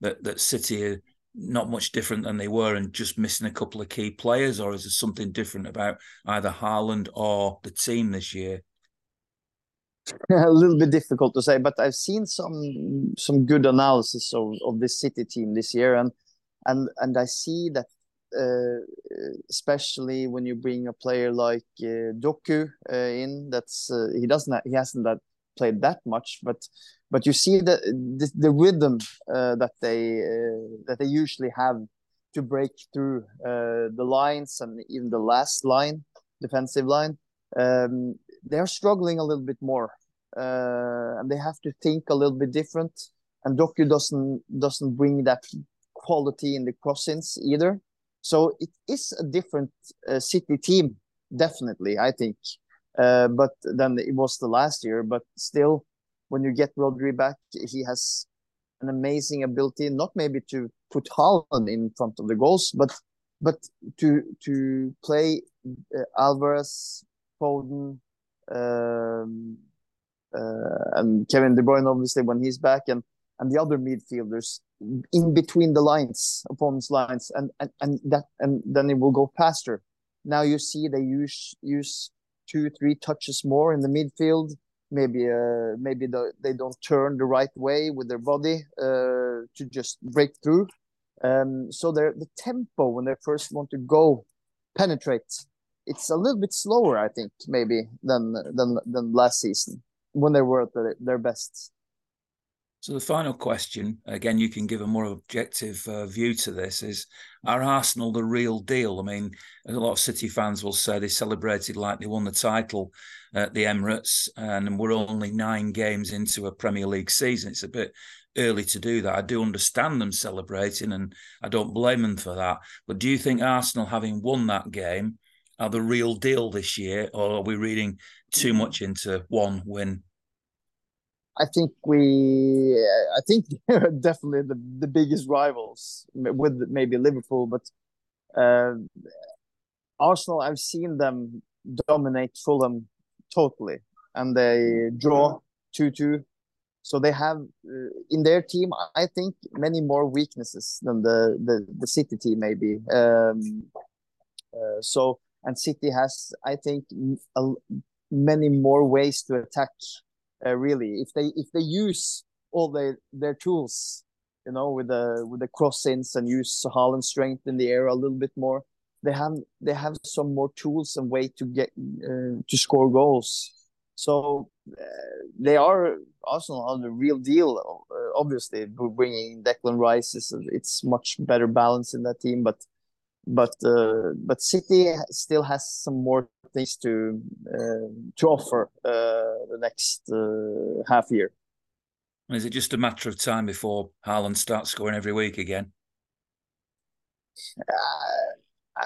that that City are not much different than they were and just missing a couple of key players, or is there something different about either Haaland or the team this year? [laughs] a little bit difficult to say, but I've seen some some good analysis of, of this City team this year, and and and I see that uh, especially when you bring a player like uh, Doku uh, in, that's uh, he doesn't he hasn't that played that much, but but you see the the, the rhythm uh, that they uh, that they usually have to break through the lines and even the last line, defensive line. Um, they're struggling a little bit more, uh, and they have to think a little bit different. And Doku doesn't doesn't bring that quality in the crossings either. So it is a different uh, City team, definitely. I think, uh, but then it was the last year. But still, when you get Rodri back, he has an amazing ability. Not maybe to put Haaland in front of the goals, but but to to play uh, Alvarez, Foden, um, uh, and Kevin De Bruyne obviously when he's back, and and the other midfielders in between the lines, opponents' lines, and and and that and then it will go faster. Now you see they use use two three touches more in the midfield. Maybe uh maybe the, they don't turn the right way with their body uh to just break through. Um, so their the tempo when they first want to go penetrate it's a little bit slower, I think, maybe than than than last season when they were at their, their best. So the final question, again, you can give a more objective uh, view to this: is Are Arsenal the real deal? I mean, a lot of City fans will say they celebrated like they won the title at the Emirates, and we're only nine games into a Premier League season. It's a bit early to do that. I do understand them celebrating, and I don't blame them for that. But do you think Arsenal, having won that game, are the real deal this year, or are we reading too much into one win? I think we, I think [laughs] they're definitely the, the biggest rivals with maybe Liverpool, but uh, Arsenal, I've seen them dominate Fulham totally, and they draw 2 2. So they have uh, in their team, I think, many more weaknesses than the, the, the City team, maybe. Um, uh, so and City has, I think, a, many more ways to attack. Uh, really, if they if they use all their their tools, you know, with the with the cross-ins and use Haaland's strength in the air a little bit more, they have they have some more tools and way to get uh, to score goals. So uh, they are Arsenal are the real deal. Uh, obviously, bringing Declan Rice is it's much better balance in that team, but but uh, but City still has some more things to uh, to offer uh, the next uh, half year. Is it just a matter of time before Haaland starts scoring every week again? Uh,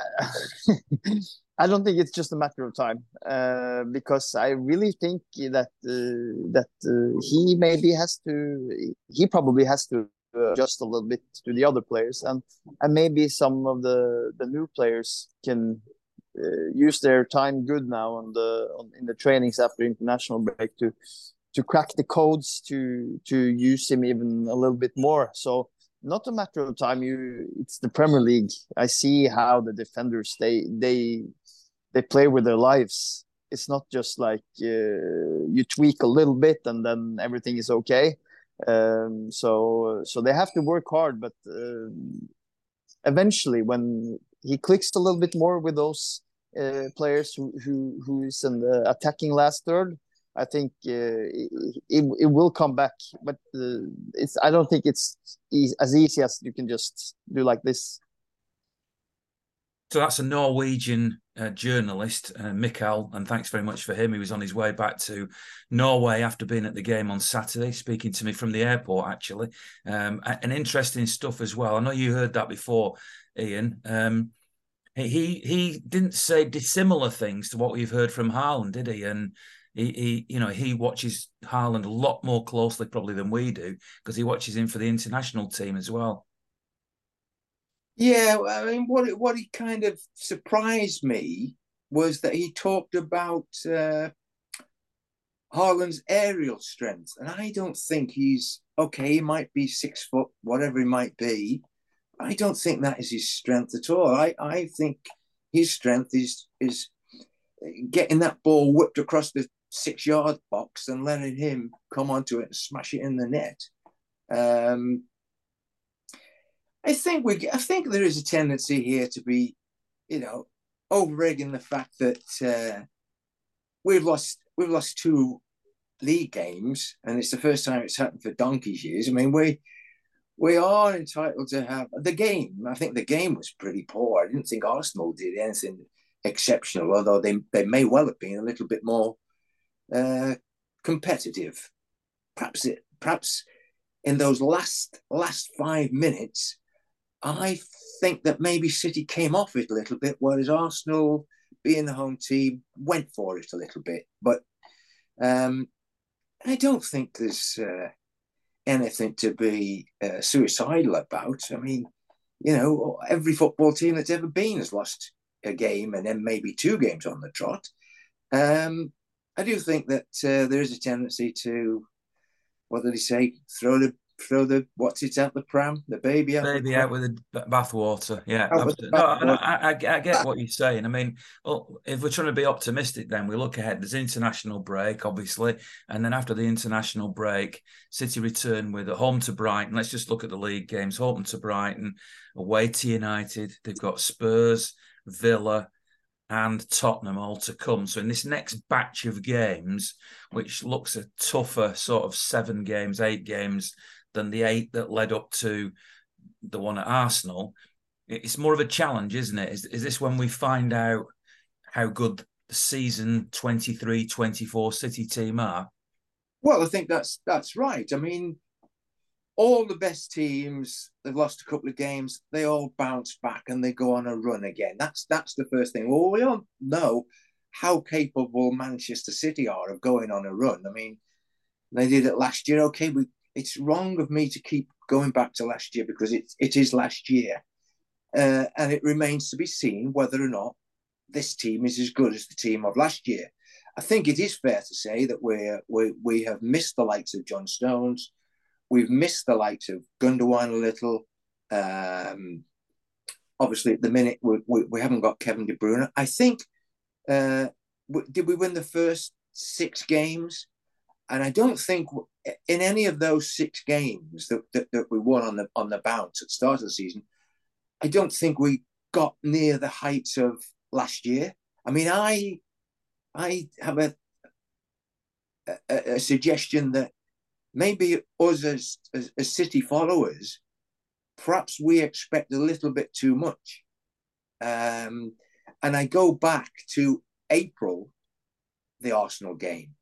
I [laughs] don't think it's just a matter of time uh, because I really think that that he maybe has to he probably has to adjust a little bit to the other players, and and maybe some of the the new players can uh, use their time good now on the on, in the trainings after international break to to crack the codes to to use him even a little bit more. So not a matter of time. You it's the Premier League. I see how the defenders they they they play with their lives. It's not just like uh, you tweak a little bit and then everything is okay Um, so so they have to work hard, but uh, eventually, when he clicks a little bit more with those uh, players who who who is in the attacking last third, I think uh, it, it will come back. But uh, it's I don't think it's as easy as you can just do like this. So that's a Norwegian uh, journalist, uh, Mikael, and thanks very much for him. He was on his way back to Norway after being at the game on Saturday, speaking to me from the airport, actually. Um, and interesting stuff as well. I know you heard that before, Ian. Um, he he didn't say dissimilar things to what we've heard from Haaland, did he? And he, he you know he watches Haaland a lot more closely probably than we do because he watches him for the international team as well. Yeah, I mean, what what he kind of surprised me was that he talked about uh, Haaland's aerial strength, and I don't think he's okay. He might be six foot, whatever he might be. I don't think that is his strength at all. I, I think his strength is is getting that ball whipped across the six yard box and letting him come onto it and smash it in the net. Um, I think we, I think there is a tendency here to be, you know, over-egging the fact that uh, we've lost, we've lost two league games, and it's the first time it's happened for donkey's years. I mean, we we are entitled to have the game. I think the game was pretty poor. I didn't think Arsenal did anything exceptional, although they they may well have been a little bit more uh, competitive. Perhaps it, perhaps in those last last five minutes, I think that maybe City came off it a little bit, whereas Arsenal, being the home team, went for it a little bit. But um, I don't think there's uh, anything to be uh, suicidal about. I mean, you know, every football team that's ever been has lost a game and then maybe two games on the trot. Um, I do think that uh, there is a tendency to, what did he say, throw the throw the what's it out the pram, the baby out. Baby out with the bathwater. Yeah, absolutely. No, I, I, I, get what you're saying. I mean, well, if we're trying to be optimistic, then we look ahead. There's international break, obviously, and then after the international break, City return with a home to Brighton. Let's just look at the league games: home to Brighton, away to United. They've got Spurs, Villa, and Tottenham all to come. So in this next batch of games, which looks a tougher sort of seven games, eight games than the eight that led up to the one at Arsenal. It's more of a challenge, isn't it? Is, is this when we find out how good the season 23 24 City team are? Well, I think that's that's right. I mean, all the best teams they've lost a couple of games, they all bounce back and they go on a run again. That's that's the first thing. Well, we all know how capable Manchester City are of going on a run. I mean, they did it last year. Okay, we it's wrong of me to keep going back to last year because it, it is last year. Uh, and it remains to be seen whether or not this team is as good as the team of last year. I think it is fair to say that we're, we we have missed the likes of John Stones. We've missed the likes of Gundogan a little. Um, obviously, at the minute, we, we, we, haven't got Kevin De Bruyne. I think, uh, did we win the first six games? And I don't think in any of those six games that, that, that, we won on the on the bounce at the start of the season, I don't think we got near the heights of last year. I mean, I I have a a, a suggestion that maybe us as, as, as City followers, perhaps we expect a little bit too much. Um, and I go back to April, the Arsenal game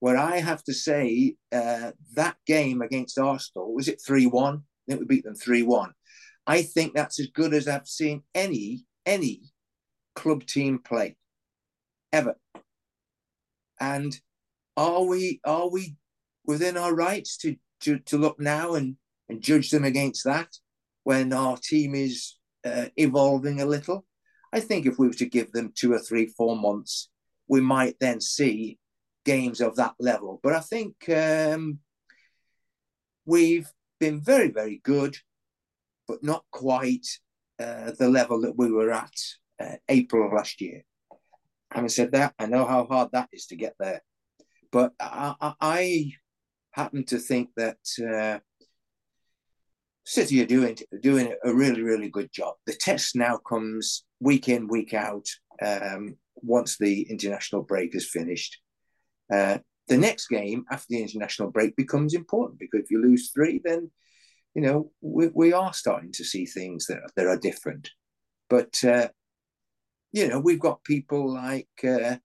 where I have to say uh, that game against Arsenal was it three one? I think we beat them three one. I think that's as good as I've seen any any club team play ever. And are we are we within our rights to to, to look now and, and judge them against that when our team is uh, evolving a little? I think if we were to give them two or three, four months, we might then see games of that level. But I think um, we've been very, very good, but not quite uh, the level that we were at uh, April of last year. Having said that, I know how hard that is to get there. But I, I happen to think that uh, City are doing doing a really really good job. The test now comes week in week out. Um, once the international break is finished, uh, the next game after the international break becomes important because if you lose three, then you know we, we are starting to see things that that are different. But uh, you know we've got people like uh,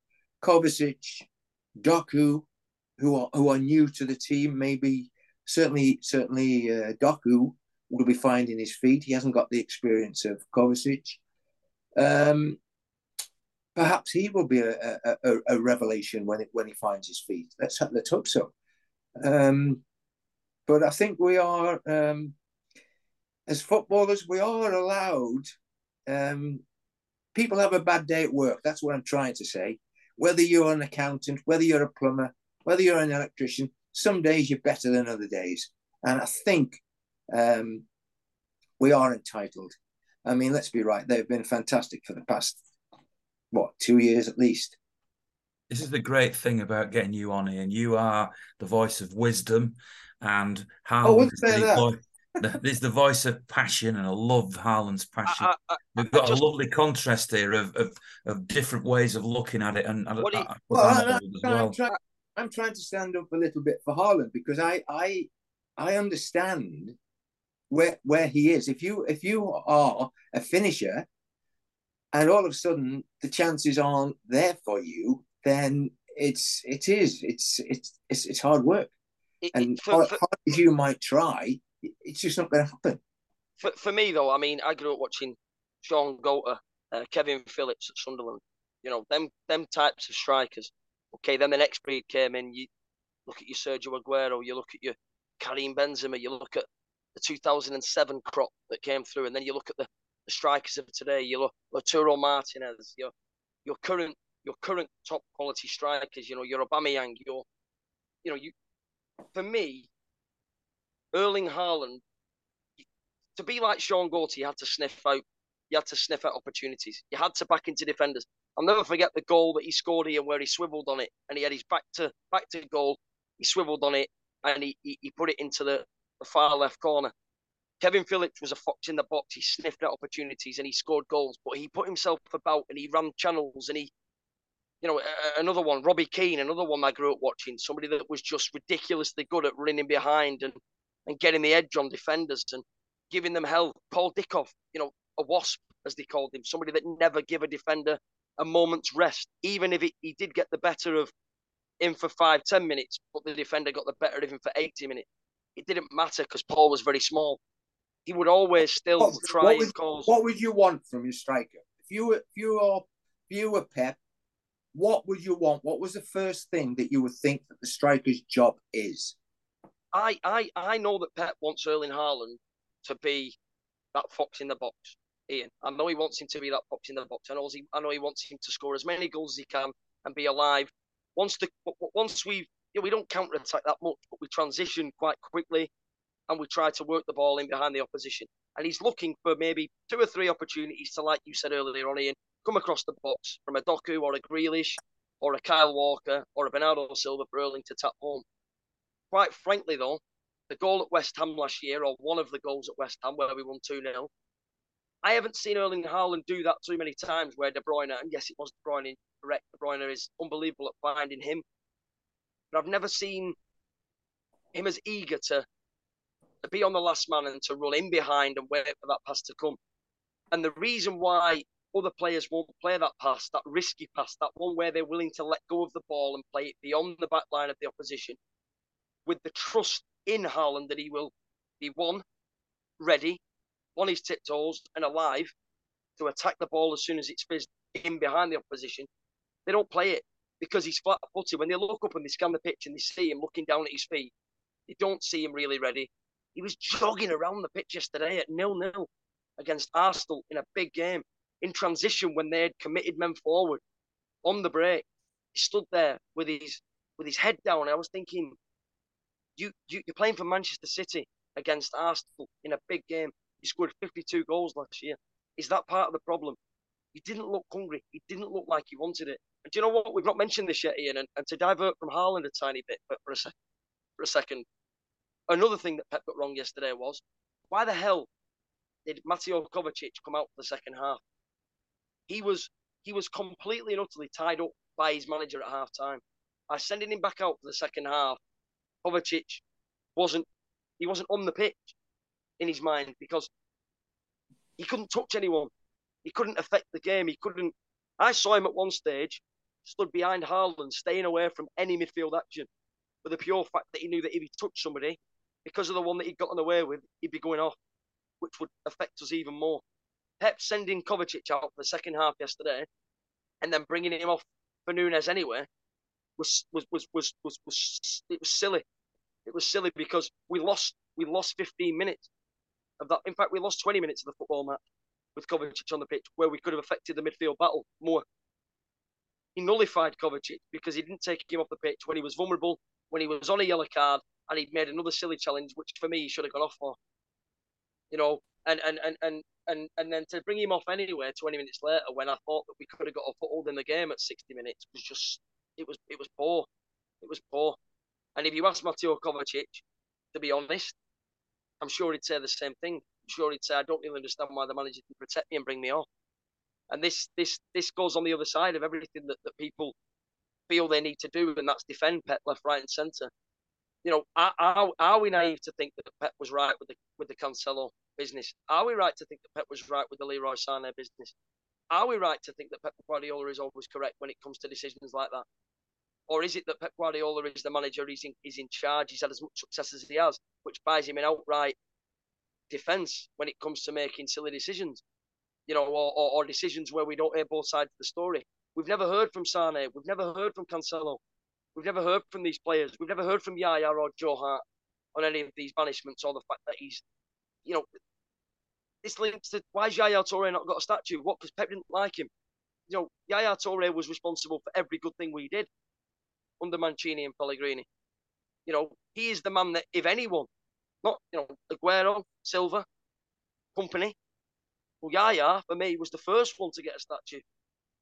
Kovacic, Doku, who are who are new to the team. Maybe certainly certainly uh, Doku will be finding his feet. He hasn't got the experience of Kovacic. Um, perhaps he will be a, a, a, revelation when it, when he finds his feet. Let's let's hope so. Um, but I think we are, um, as footballers, we are allowed. Um, people have a bad day at work. That's what I'm trying to say. Whether you're an accountant, whether you're a plumber, whether you're an electrician, some days you're better than other days. And I think um, we are entitled. I mean, let's be right; they've been fantastic for the past what two years at least. This is the great thing about getting you on here, and you are the voice of wisdom, and how oh, the, there's the voice of passion, and I love Harlan's passion. I, I, We've got just, a lovely contrast here of, of, of different ways of looking at it, and, and well, well, I'm, trying, I'm trying to stand up a little bit for Haaland because I I I understand where where he is. If you if you are a finisher, and all of a sudden the chances aren't there for you, then it's it is it's it's it's, it's hard work. It, and for, for, hard as you might try, it's just not going to happen. For, for me though, I mean, I grew up watching Shaun Goater, uh, Kevin Phillips at Sunderland. You know, them them types of strikers Okay, then the next breed came in. You look at your Sergio Aguero, you look at your Karim Benzema, you look at the 2007 crop that came through, and then you look at the, the strikers of today. You look Lautaro Martinez, your your current your current top quality strikers. You know your Aubameyang, your you know you. For me, Erling Haaland, to be like Shaun Goater, you had to sniff out you had to sniff out opportunities. You had to back into defenders. I'll never forget the goal that he scored here where he swiveled on it and he had his back to back to goal. He swiveled on it and he, he, he put it into the, the far left corner. Kevin Phillips was a fox in the box. He sniffed out opportunities and he scored goals, but he put himself about and he ran channels and he, you know, another one, Robbie Keane, another one I grew up watching, somebody that was just ridiculously good at running behind and, and getting the edge on defenders and giving them hell. Paul Dickov, you know, a wasp, as they called him, somebody that never give a defender a moment's rest, even if it, he did get the better of him for five, ten minutes, but the defender got the better of him for 80 minutes. It didn't matter because Paul was very small. He would always still what, try what would, cause. What would you want from your striker? If you were, if you were, if you were Pep, what would you want? What was the first thing that you would think that the striker's job is? I, I, I know that Pep wants Erling Haaland to be that fox in the box. Ian. I know he wants him to be that box in the box. I know he, I know he wants him to score as many goals as he can and be alive. Once the once we you know, we don't counter attack that much, but we transition quite quickly, and we try to work the ball in behind the opposition. And he's looking for maybe two or three opportunities to, like you said earlier on, Ian, come across the box from a Doku or a Grealish or a Kyle Walker or a Bernardo Silva for Erling to tap home. Quite frankly, though, the goal at West Ham last year, or one of the goals at West Ham where we won 2 0, I haven't seen Erling Haaland do that too many times where De Bruyne, and yes, it was De Bruyne, correct, De Bruyne is unbelievable at finding him. But I've never seen him as eager to, to be on the last man and to run in behind and wait for that pass to come. And the reason why other players won't play that pass, that risky pass, that one where they're willing to let go of the ball and play it beyond the back line of the opposition, with the trust in Haaland that he will be one, ready, on his tiptoes and alive to attack the ball as soon as it's fizzed in behind the opposition. They don't play it because he's flat footed. When they look up and they scan the pitch and they see him looking down at his feet, they don't see him really ready. He was jogging around the pitch yesterday at nil nil against Arsenal in a big game in transition when they had committed men forward on the break. He stood there with his with his head down. I was thinking, you, you you're playing for Manchester City against Arsenal in a big game. He scored 52 goals last year. Is that part of the problem? He didn't look hungry. He didn't look like he wanted it. And do you know what? We've not mentioned this yet, Ian. And, and to divert from Haaland a tiny bit, but for a, for a second. Another thing that Pep got wrong yesterday was why the hell did Mateo Kovacic come out for the second half? He was he was completely and utterly tied up by his manager at half time. By sending him back out for the second half, Kovacic wasn't he wasn't on the pitch in his mind because he couldn't touch anyone. He couldn't affect the game. He couldn't. I saw him at one stage, stood behind Haaland, staying away from any midfield action, for the pure fact that he knew that if he touched somebody, because of the one that he'd gotten away with, he'd be going off, which would affect us even more. Pep sending Kovacic out for the second half yesterday, and then bringing him off for Nunes anyway, was was was was was, was it was silly. It was silly because we lost we lost 15 minutes of that. In fact, we lost 20 minutes of the football match with Kovacic on the pitch, where we could have affected the midfield battle more. He nullified Kovacic because he didn't take him off the pitch when he was vulnerable, when he was on a yellow card, and he'd made another silly challenge, which for me he should have gone off for. You know, and and and and and and then to bring him off anywhere 20 minutes later when I thought that we could have got a foothold in the game at 60 minutes was just it was it was poor. It was poor. And if you ask Mateo Kovacic, to be honest, I'm sure he'd say the same thing. I'm sure he'd say, I don't really understand why the manager didn't protect me and bring me off. And this this this goes on the other side of everything that, that people feel they need to do, and that's defend Pep left, right, and centre. You know, are, are, are we naive to think that Pep was right with the with the Cancelo business? Are we right to think that Pep was right with the Leroy Sané business? Are we right to think that Pep Guardiola is always correct when it comes to decisions like that? Or is it that Pep Guardiola is the manager, he's in, he's in charge, he's had as much success as he has, which buys him an outright defence when it comes to making silly decisions? You know, or, or, or, decisions where we don't hear both sides of the story. We've never heard from Sane, we've never heard from Cancelo, we've never heard from these players, we've never heard from Yaya or Joe Hart on any of these banishments or the fact that he's, you know, this links to why Yaya Toure not got a statue? What? Because Pep didn't like him. You know, Yaya Toure was responsible for every good thing we did under Mancini and Pellegrini. You know, he is the man that, if anyone, not you know Aguero, Silva, Kompany, Well, Yaya for me was the first one to get a statue,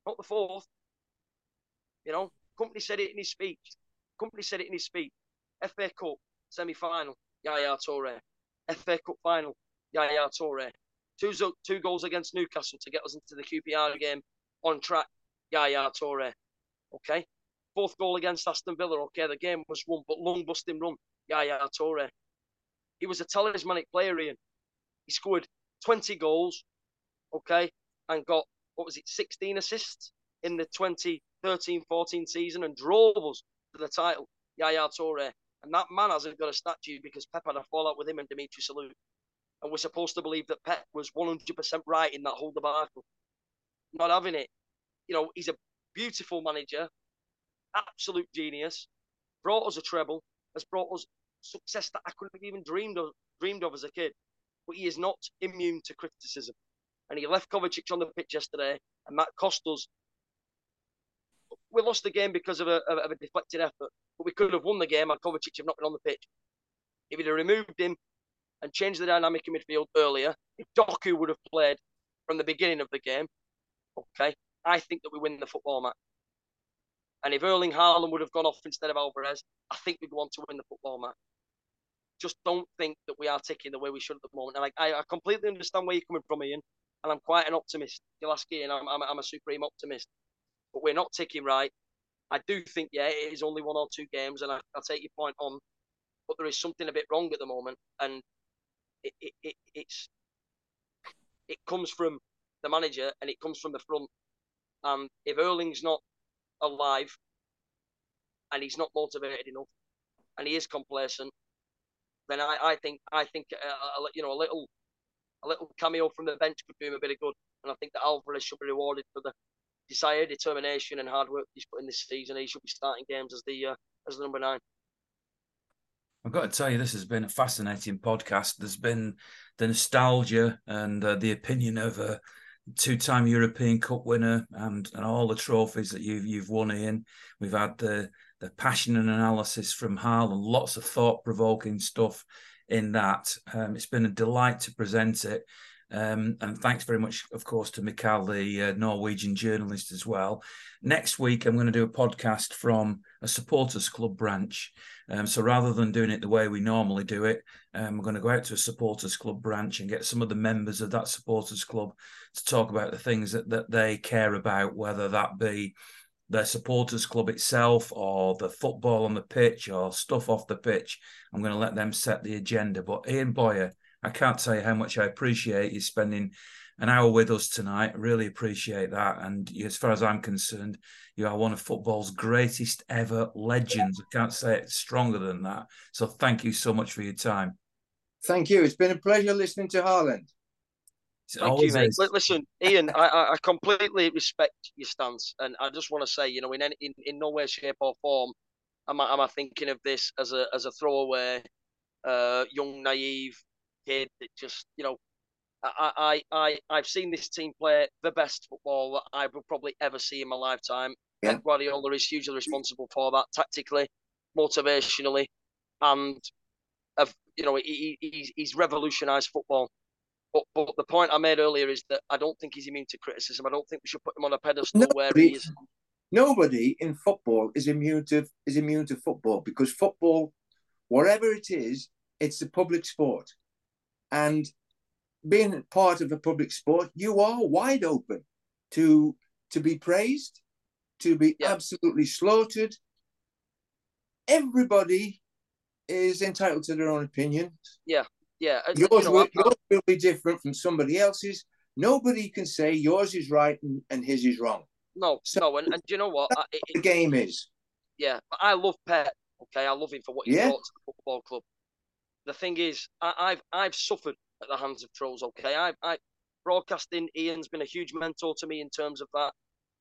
not the fourth. You know, Kompany said it in his speech. Kompany said it in his speech. FA Cup semi-final, Yaya Toure. FA Cup final, Yaya Toure. Two, two goals against Newcastle to get us into the QPR game on track. Yaya Toure. Okay. Fourth goal against Aston Villa. Okay, the game was won, but long busting run. yeah, Yaya Toure. He was a talismanic player, Ian. He scored 20 goals, okay, and got, what was it, 16 assists in the 2013 14 season and drove us to the title. Yaya Toure. And that man hasn't got a statue because Pep had a fallout with him and Dimitri Seluk and we're supposed to believe that Pep was 100% right in that whole debacle. Not having it. You know, he's a beautiful manager, absolute genius, brought us a treble, has brought us success that I couldn't have even dreamed of, dreamed of as a kid. But he is not immune to criticism. And he left Kovacic on the pitch yesterday, and that cost us. We lost the game because of a, of a deflected effort, but we could have won the game had Kovacic have not been on the pitch. If he'd have removed him and changed the dynamic in midfield earlier, if Doku would have played from the beginning of the game, okay, I think that we win the football match. And if Erling Haaland would have gone off instead of Alvarez, I think we'd want to win the football match. Just don't think that we are ticking the way we should at the moment. And I, I completely understand where you're coming from, Ian. And I'm quite an optimist. You'll ask Ian, I'm, I'm, I'm a supreme optimist. But we're not ticking right. I do think, yeah, it is only one or two games, and I, I take your point on. But there is something a bit wrong at the moment. And it, it, it it's it comes from the manager and it comes from the front. And if Erling's not alive and he's not motivated enough and he is complacent, then I, I think I think a, you know a little a little cameo from the bench could do him a bit of good. And I think that Alvarez should be rewarded for the desire, determination, and hard work he's put in this season. He should be starting games as the uh, as the number nine. I've got to tell you, this has been a fascinating podcast. There's been the nostalgia and uh, the opinion of a two-time European Cup winner and, and all the trophies that you've you've won in. We've had the the passion and analysis from Harlan lots of thought-provoking stuff in that. Um, it's been a delight to present it. Um, and thanks very much, of course, to Mikael, the uh, Norwegian journalist, as well. Next week, I'm going to do a podcast from a supporters club branch. Um, so rather than doing it the way we normally do it, um, we're going to go out to a supporters club branch and get some of the members of that supporters club to talk about the things that, that they care about, whether that be their supporters club itself or the football on the pitch or stuff off the pitch. I'm going to let them set the agenda. But Ian Bowyer, I can't tell you how much I appreciate you spending an hour with us tonight. Really appreciate that. And as far as I'm concerned, you are one of football's greatest ever legends. I can't say it stronger than that. So thank you so much for your time. Thank you. It's been a pleasure listening to Harlan. Thank you, mate. Is. Listen, Ian, I, I completely respect your stance, and I just want to say, you know, in any, in, in no way, shape, or form, am I, am I thinking of this as a as a throwaway, uh, young, naive kid that just, you know, I, I, I, I've seen this team play the best football that I will probably ever see in my lifetime. Yeah. Pep Guardiola is hugely responsible for that tactically, motivationally, and of you know he, he he's revolutionised football. But, but the point I made earlier is that I don't think he's immune to criticism. I don't think we should put him on a pedestal nobody, where he is. Nobody in football is immune to is immune to football because football, whatever it is, it's a public sport, and being part of a public sport, you are wide open to to be praised, to be yeah. absolutely slaughtered. Everybody is entitled to their own opinion. Yeah, yeah. Yours, you know, will, yours will be different from somebody else's. Nobody can say yours is right and, and his is wrong. No, so no, and, and you know what? It, the game is. Yeah, I love Pep. Okay, I love him for what he yeah. brought to the football club. The thing is, I, I've I've suffered at the hands of trolls. Okay, I, I broadcasting. Ian's been a huge mentor to me in terms of that.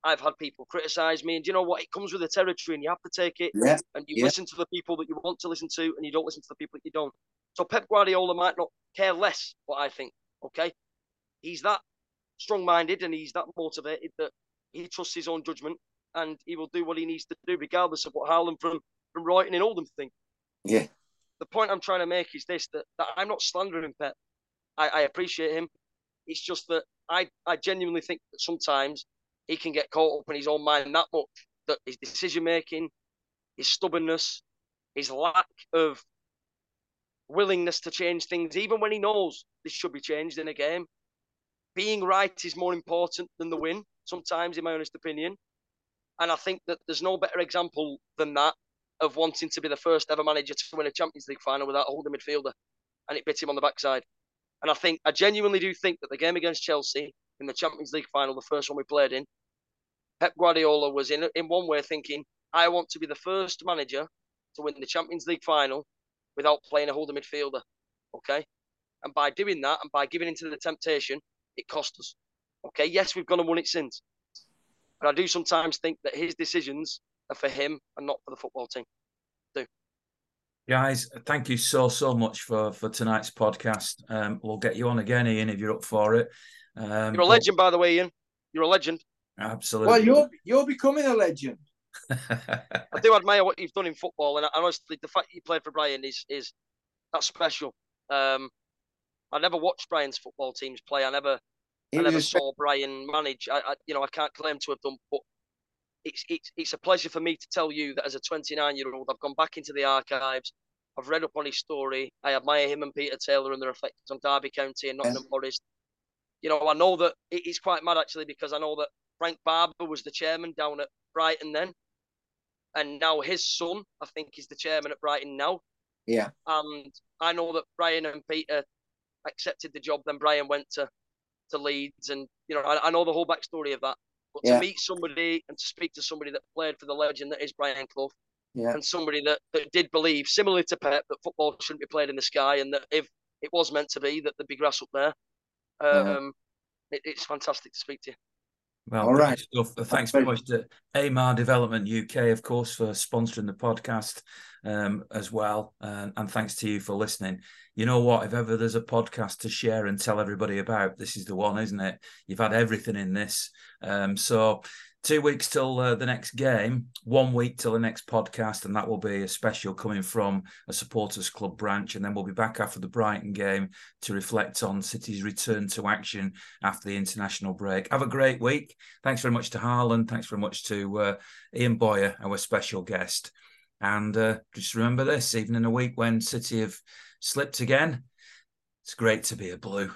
I've had people criticize me, and you know what? It comes with the territory, and you have to take it. Yeah. And you yeah. listen to the people that you want to listen to, and you don't listen to the people that you don't. So Pep Guardiola might not care less what I think. Okay, he's that strong-minded, and he's that motivated that he trusts his own judgment, and he will do what he needs to do, regardless of what Harlan from from Brighton and Oldham think. Yeah. The point I'm trying to make is this: that, that I'm not slandering Pep. I, I appreciate him. It's just that I, I genuinely think that sometimes he can get caught up in his own mind that much that his decision making, his stubbornness, his lack of willingness to change things, even when he knows this should be changed in a game. Being right is more important than the win, sometimes, in my honest opinion. And I think that there's no better example than that of wanting to be the first ever manager to win a Champions League final without holding midfielder. And it bit him on the backside. And I think I genuinely do think that the game against Chelsea in the Champions League final, the first one we played in, Pep Guardiola was in in one way thinking, I want to be the first manager to win the Champions League final without playing a holding midfielder. Okay. And by doing that and by giving into the temptation, it cost us. Okay. Yes, we've gone and won it since. But I do sometimes think that his decisions are for him and not for the football team. Do. Guys, thank you so so much for for tonight's podcast. Um, we'll get you on again, Ian, if you're up for it. Um, you're a legend, but... by the way, Ian. You're a legend. Absolutely. Well, you're you're becoming a legend. [laughs] I do admire what you've done in football, and honestly, the fact you played for Brian is is that's special. Um, I never watched Brian's football teams play. I never, I never saw Brian manage. I, I, you know, I can't claim to have done, but it's, it's, it's a pleasure for me to tell you that as a 29 year old, I've gone back into the archives. I've read up on his story. I admire him and Peter Taylor and their effects on Derby County and Nottingham. Forest. You know, I know that it's quite mad actually because I know that Frank Barber was the chairman down at Brighton then. And now his son, I think, is the chairman at Brighton now. Yeah. And I know that Brian and Peter accepted the job. Then Brian went to, to Leeds. And, you know, I, I know the whole backstory of that. But yeah. to meet somebody and to speak to somebody that played for the legend that is Brian Clough, yeah. and somebody that, that did believe, similarly to Pep, that football shouldn't be played in the sky, and that if it was meant to be, that there'd be grass up there. Um, yeah. it, it's fantastic to speak to you. Well, all right. Stuff. Thanks very much to Amar Development UK, of course, for sponsoring the podcast um, as well. Uh, and thanks to you for listening. You know what? If ever there's a podcast to share and tell everybody about, this is the one, isn't it? You've had everything in this. Um, so two weeks till uh, the next game, one week till the next podcast, and that will be a special coming from a supporters club branch. And then we'll be back after the Brighton game to reflect on City's return to action after the international break. Have a great week. Thanks very much to Harlan. Thanks very much to uh, Ian Bowyer, our special guest. And uh, just remember this: even in a week when City have slipped again, it's great to be a blue.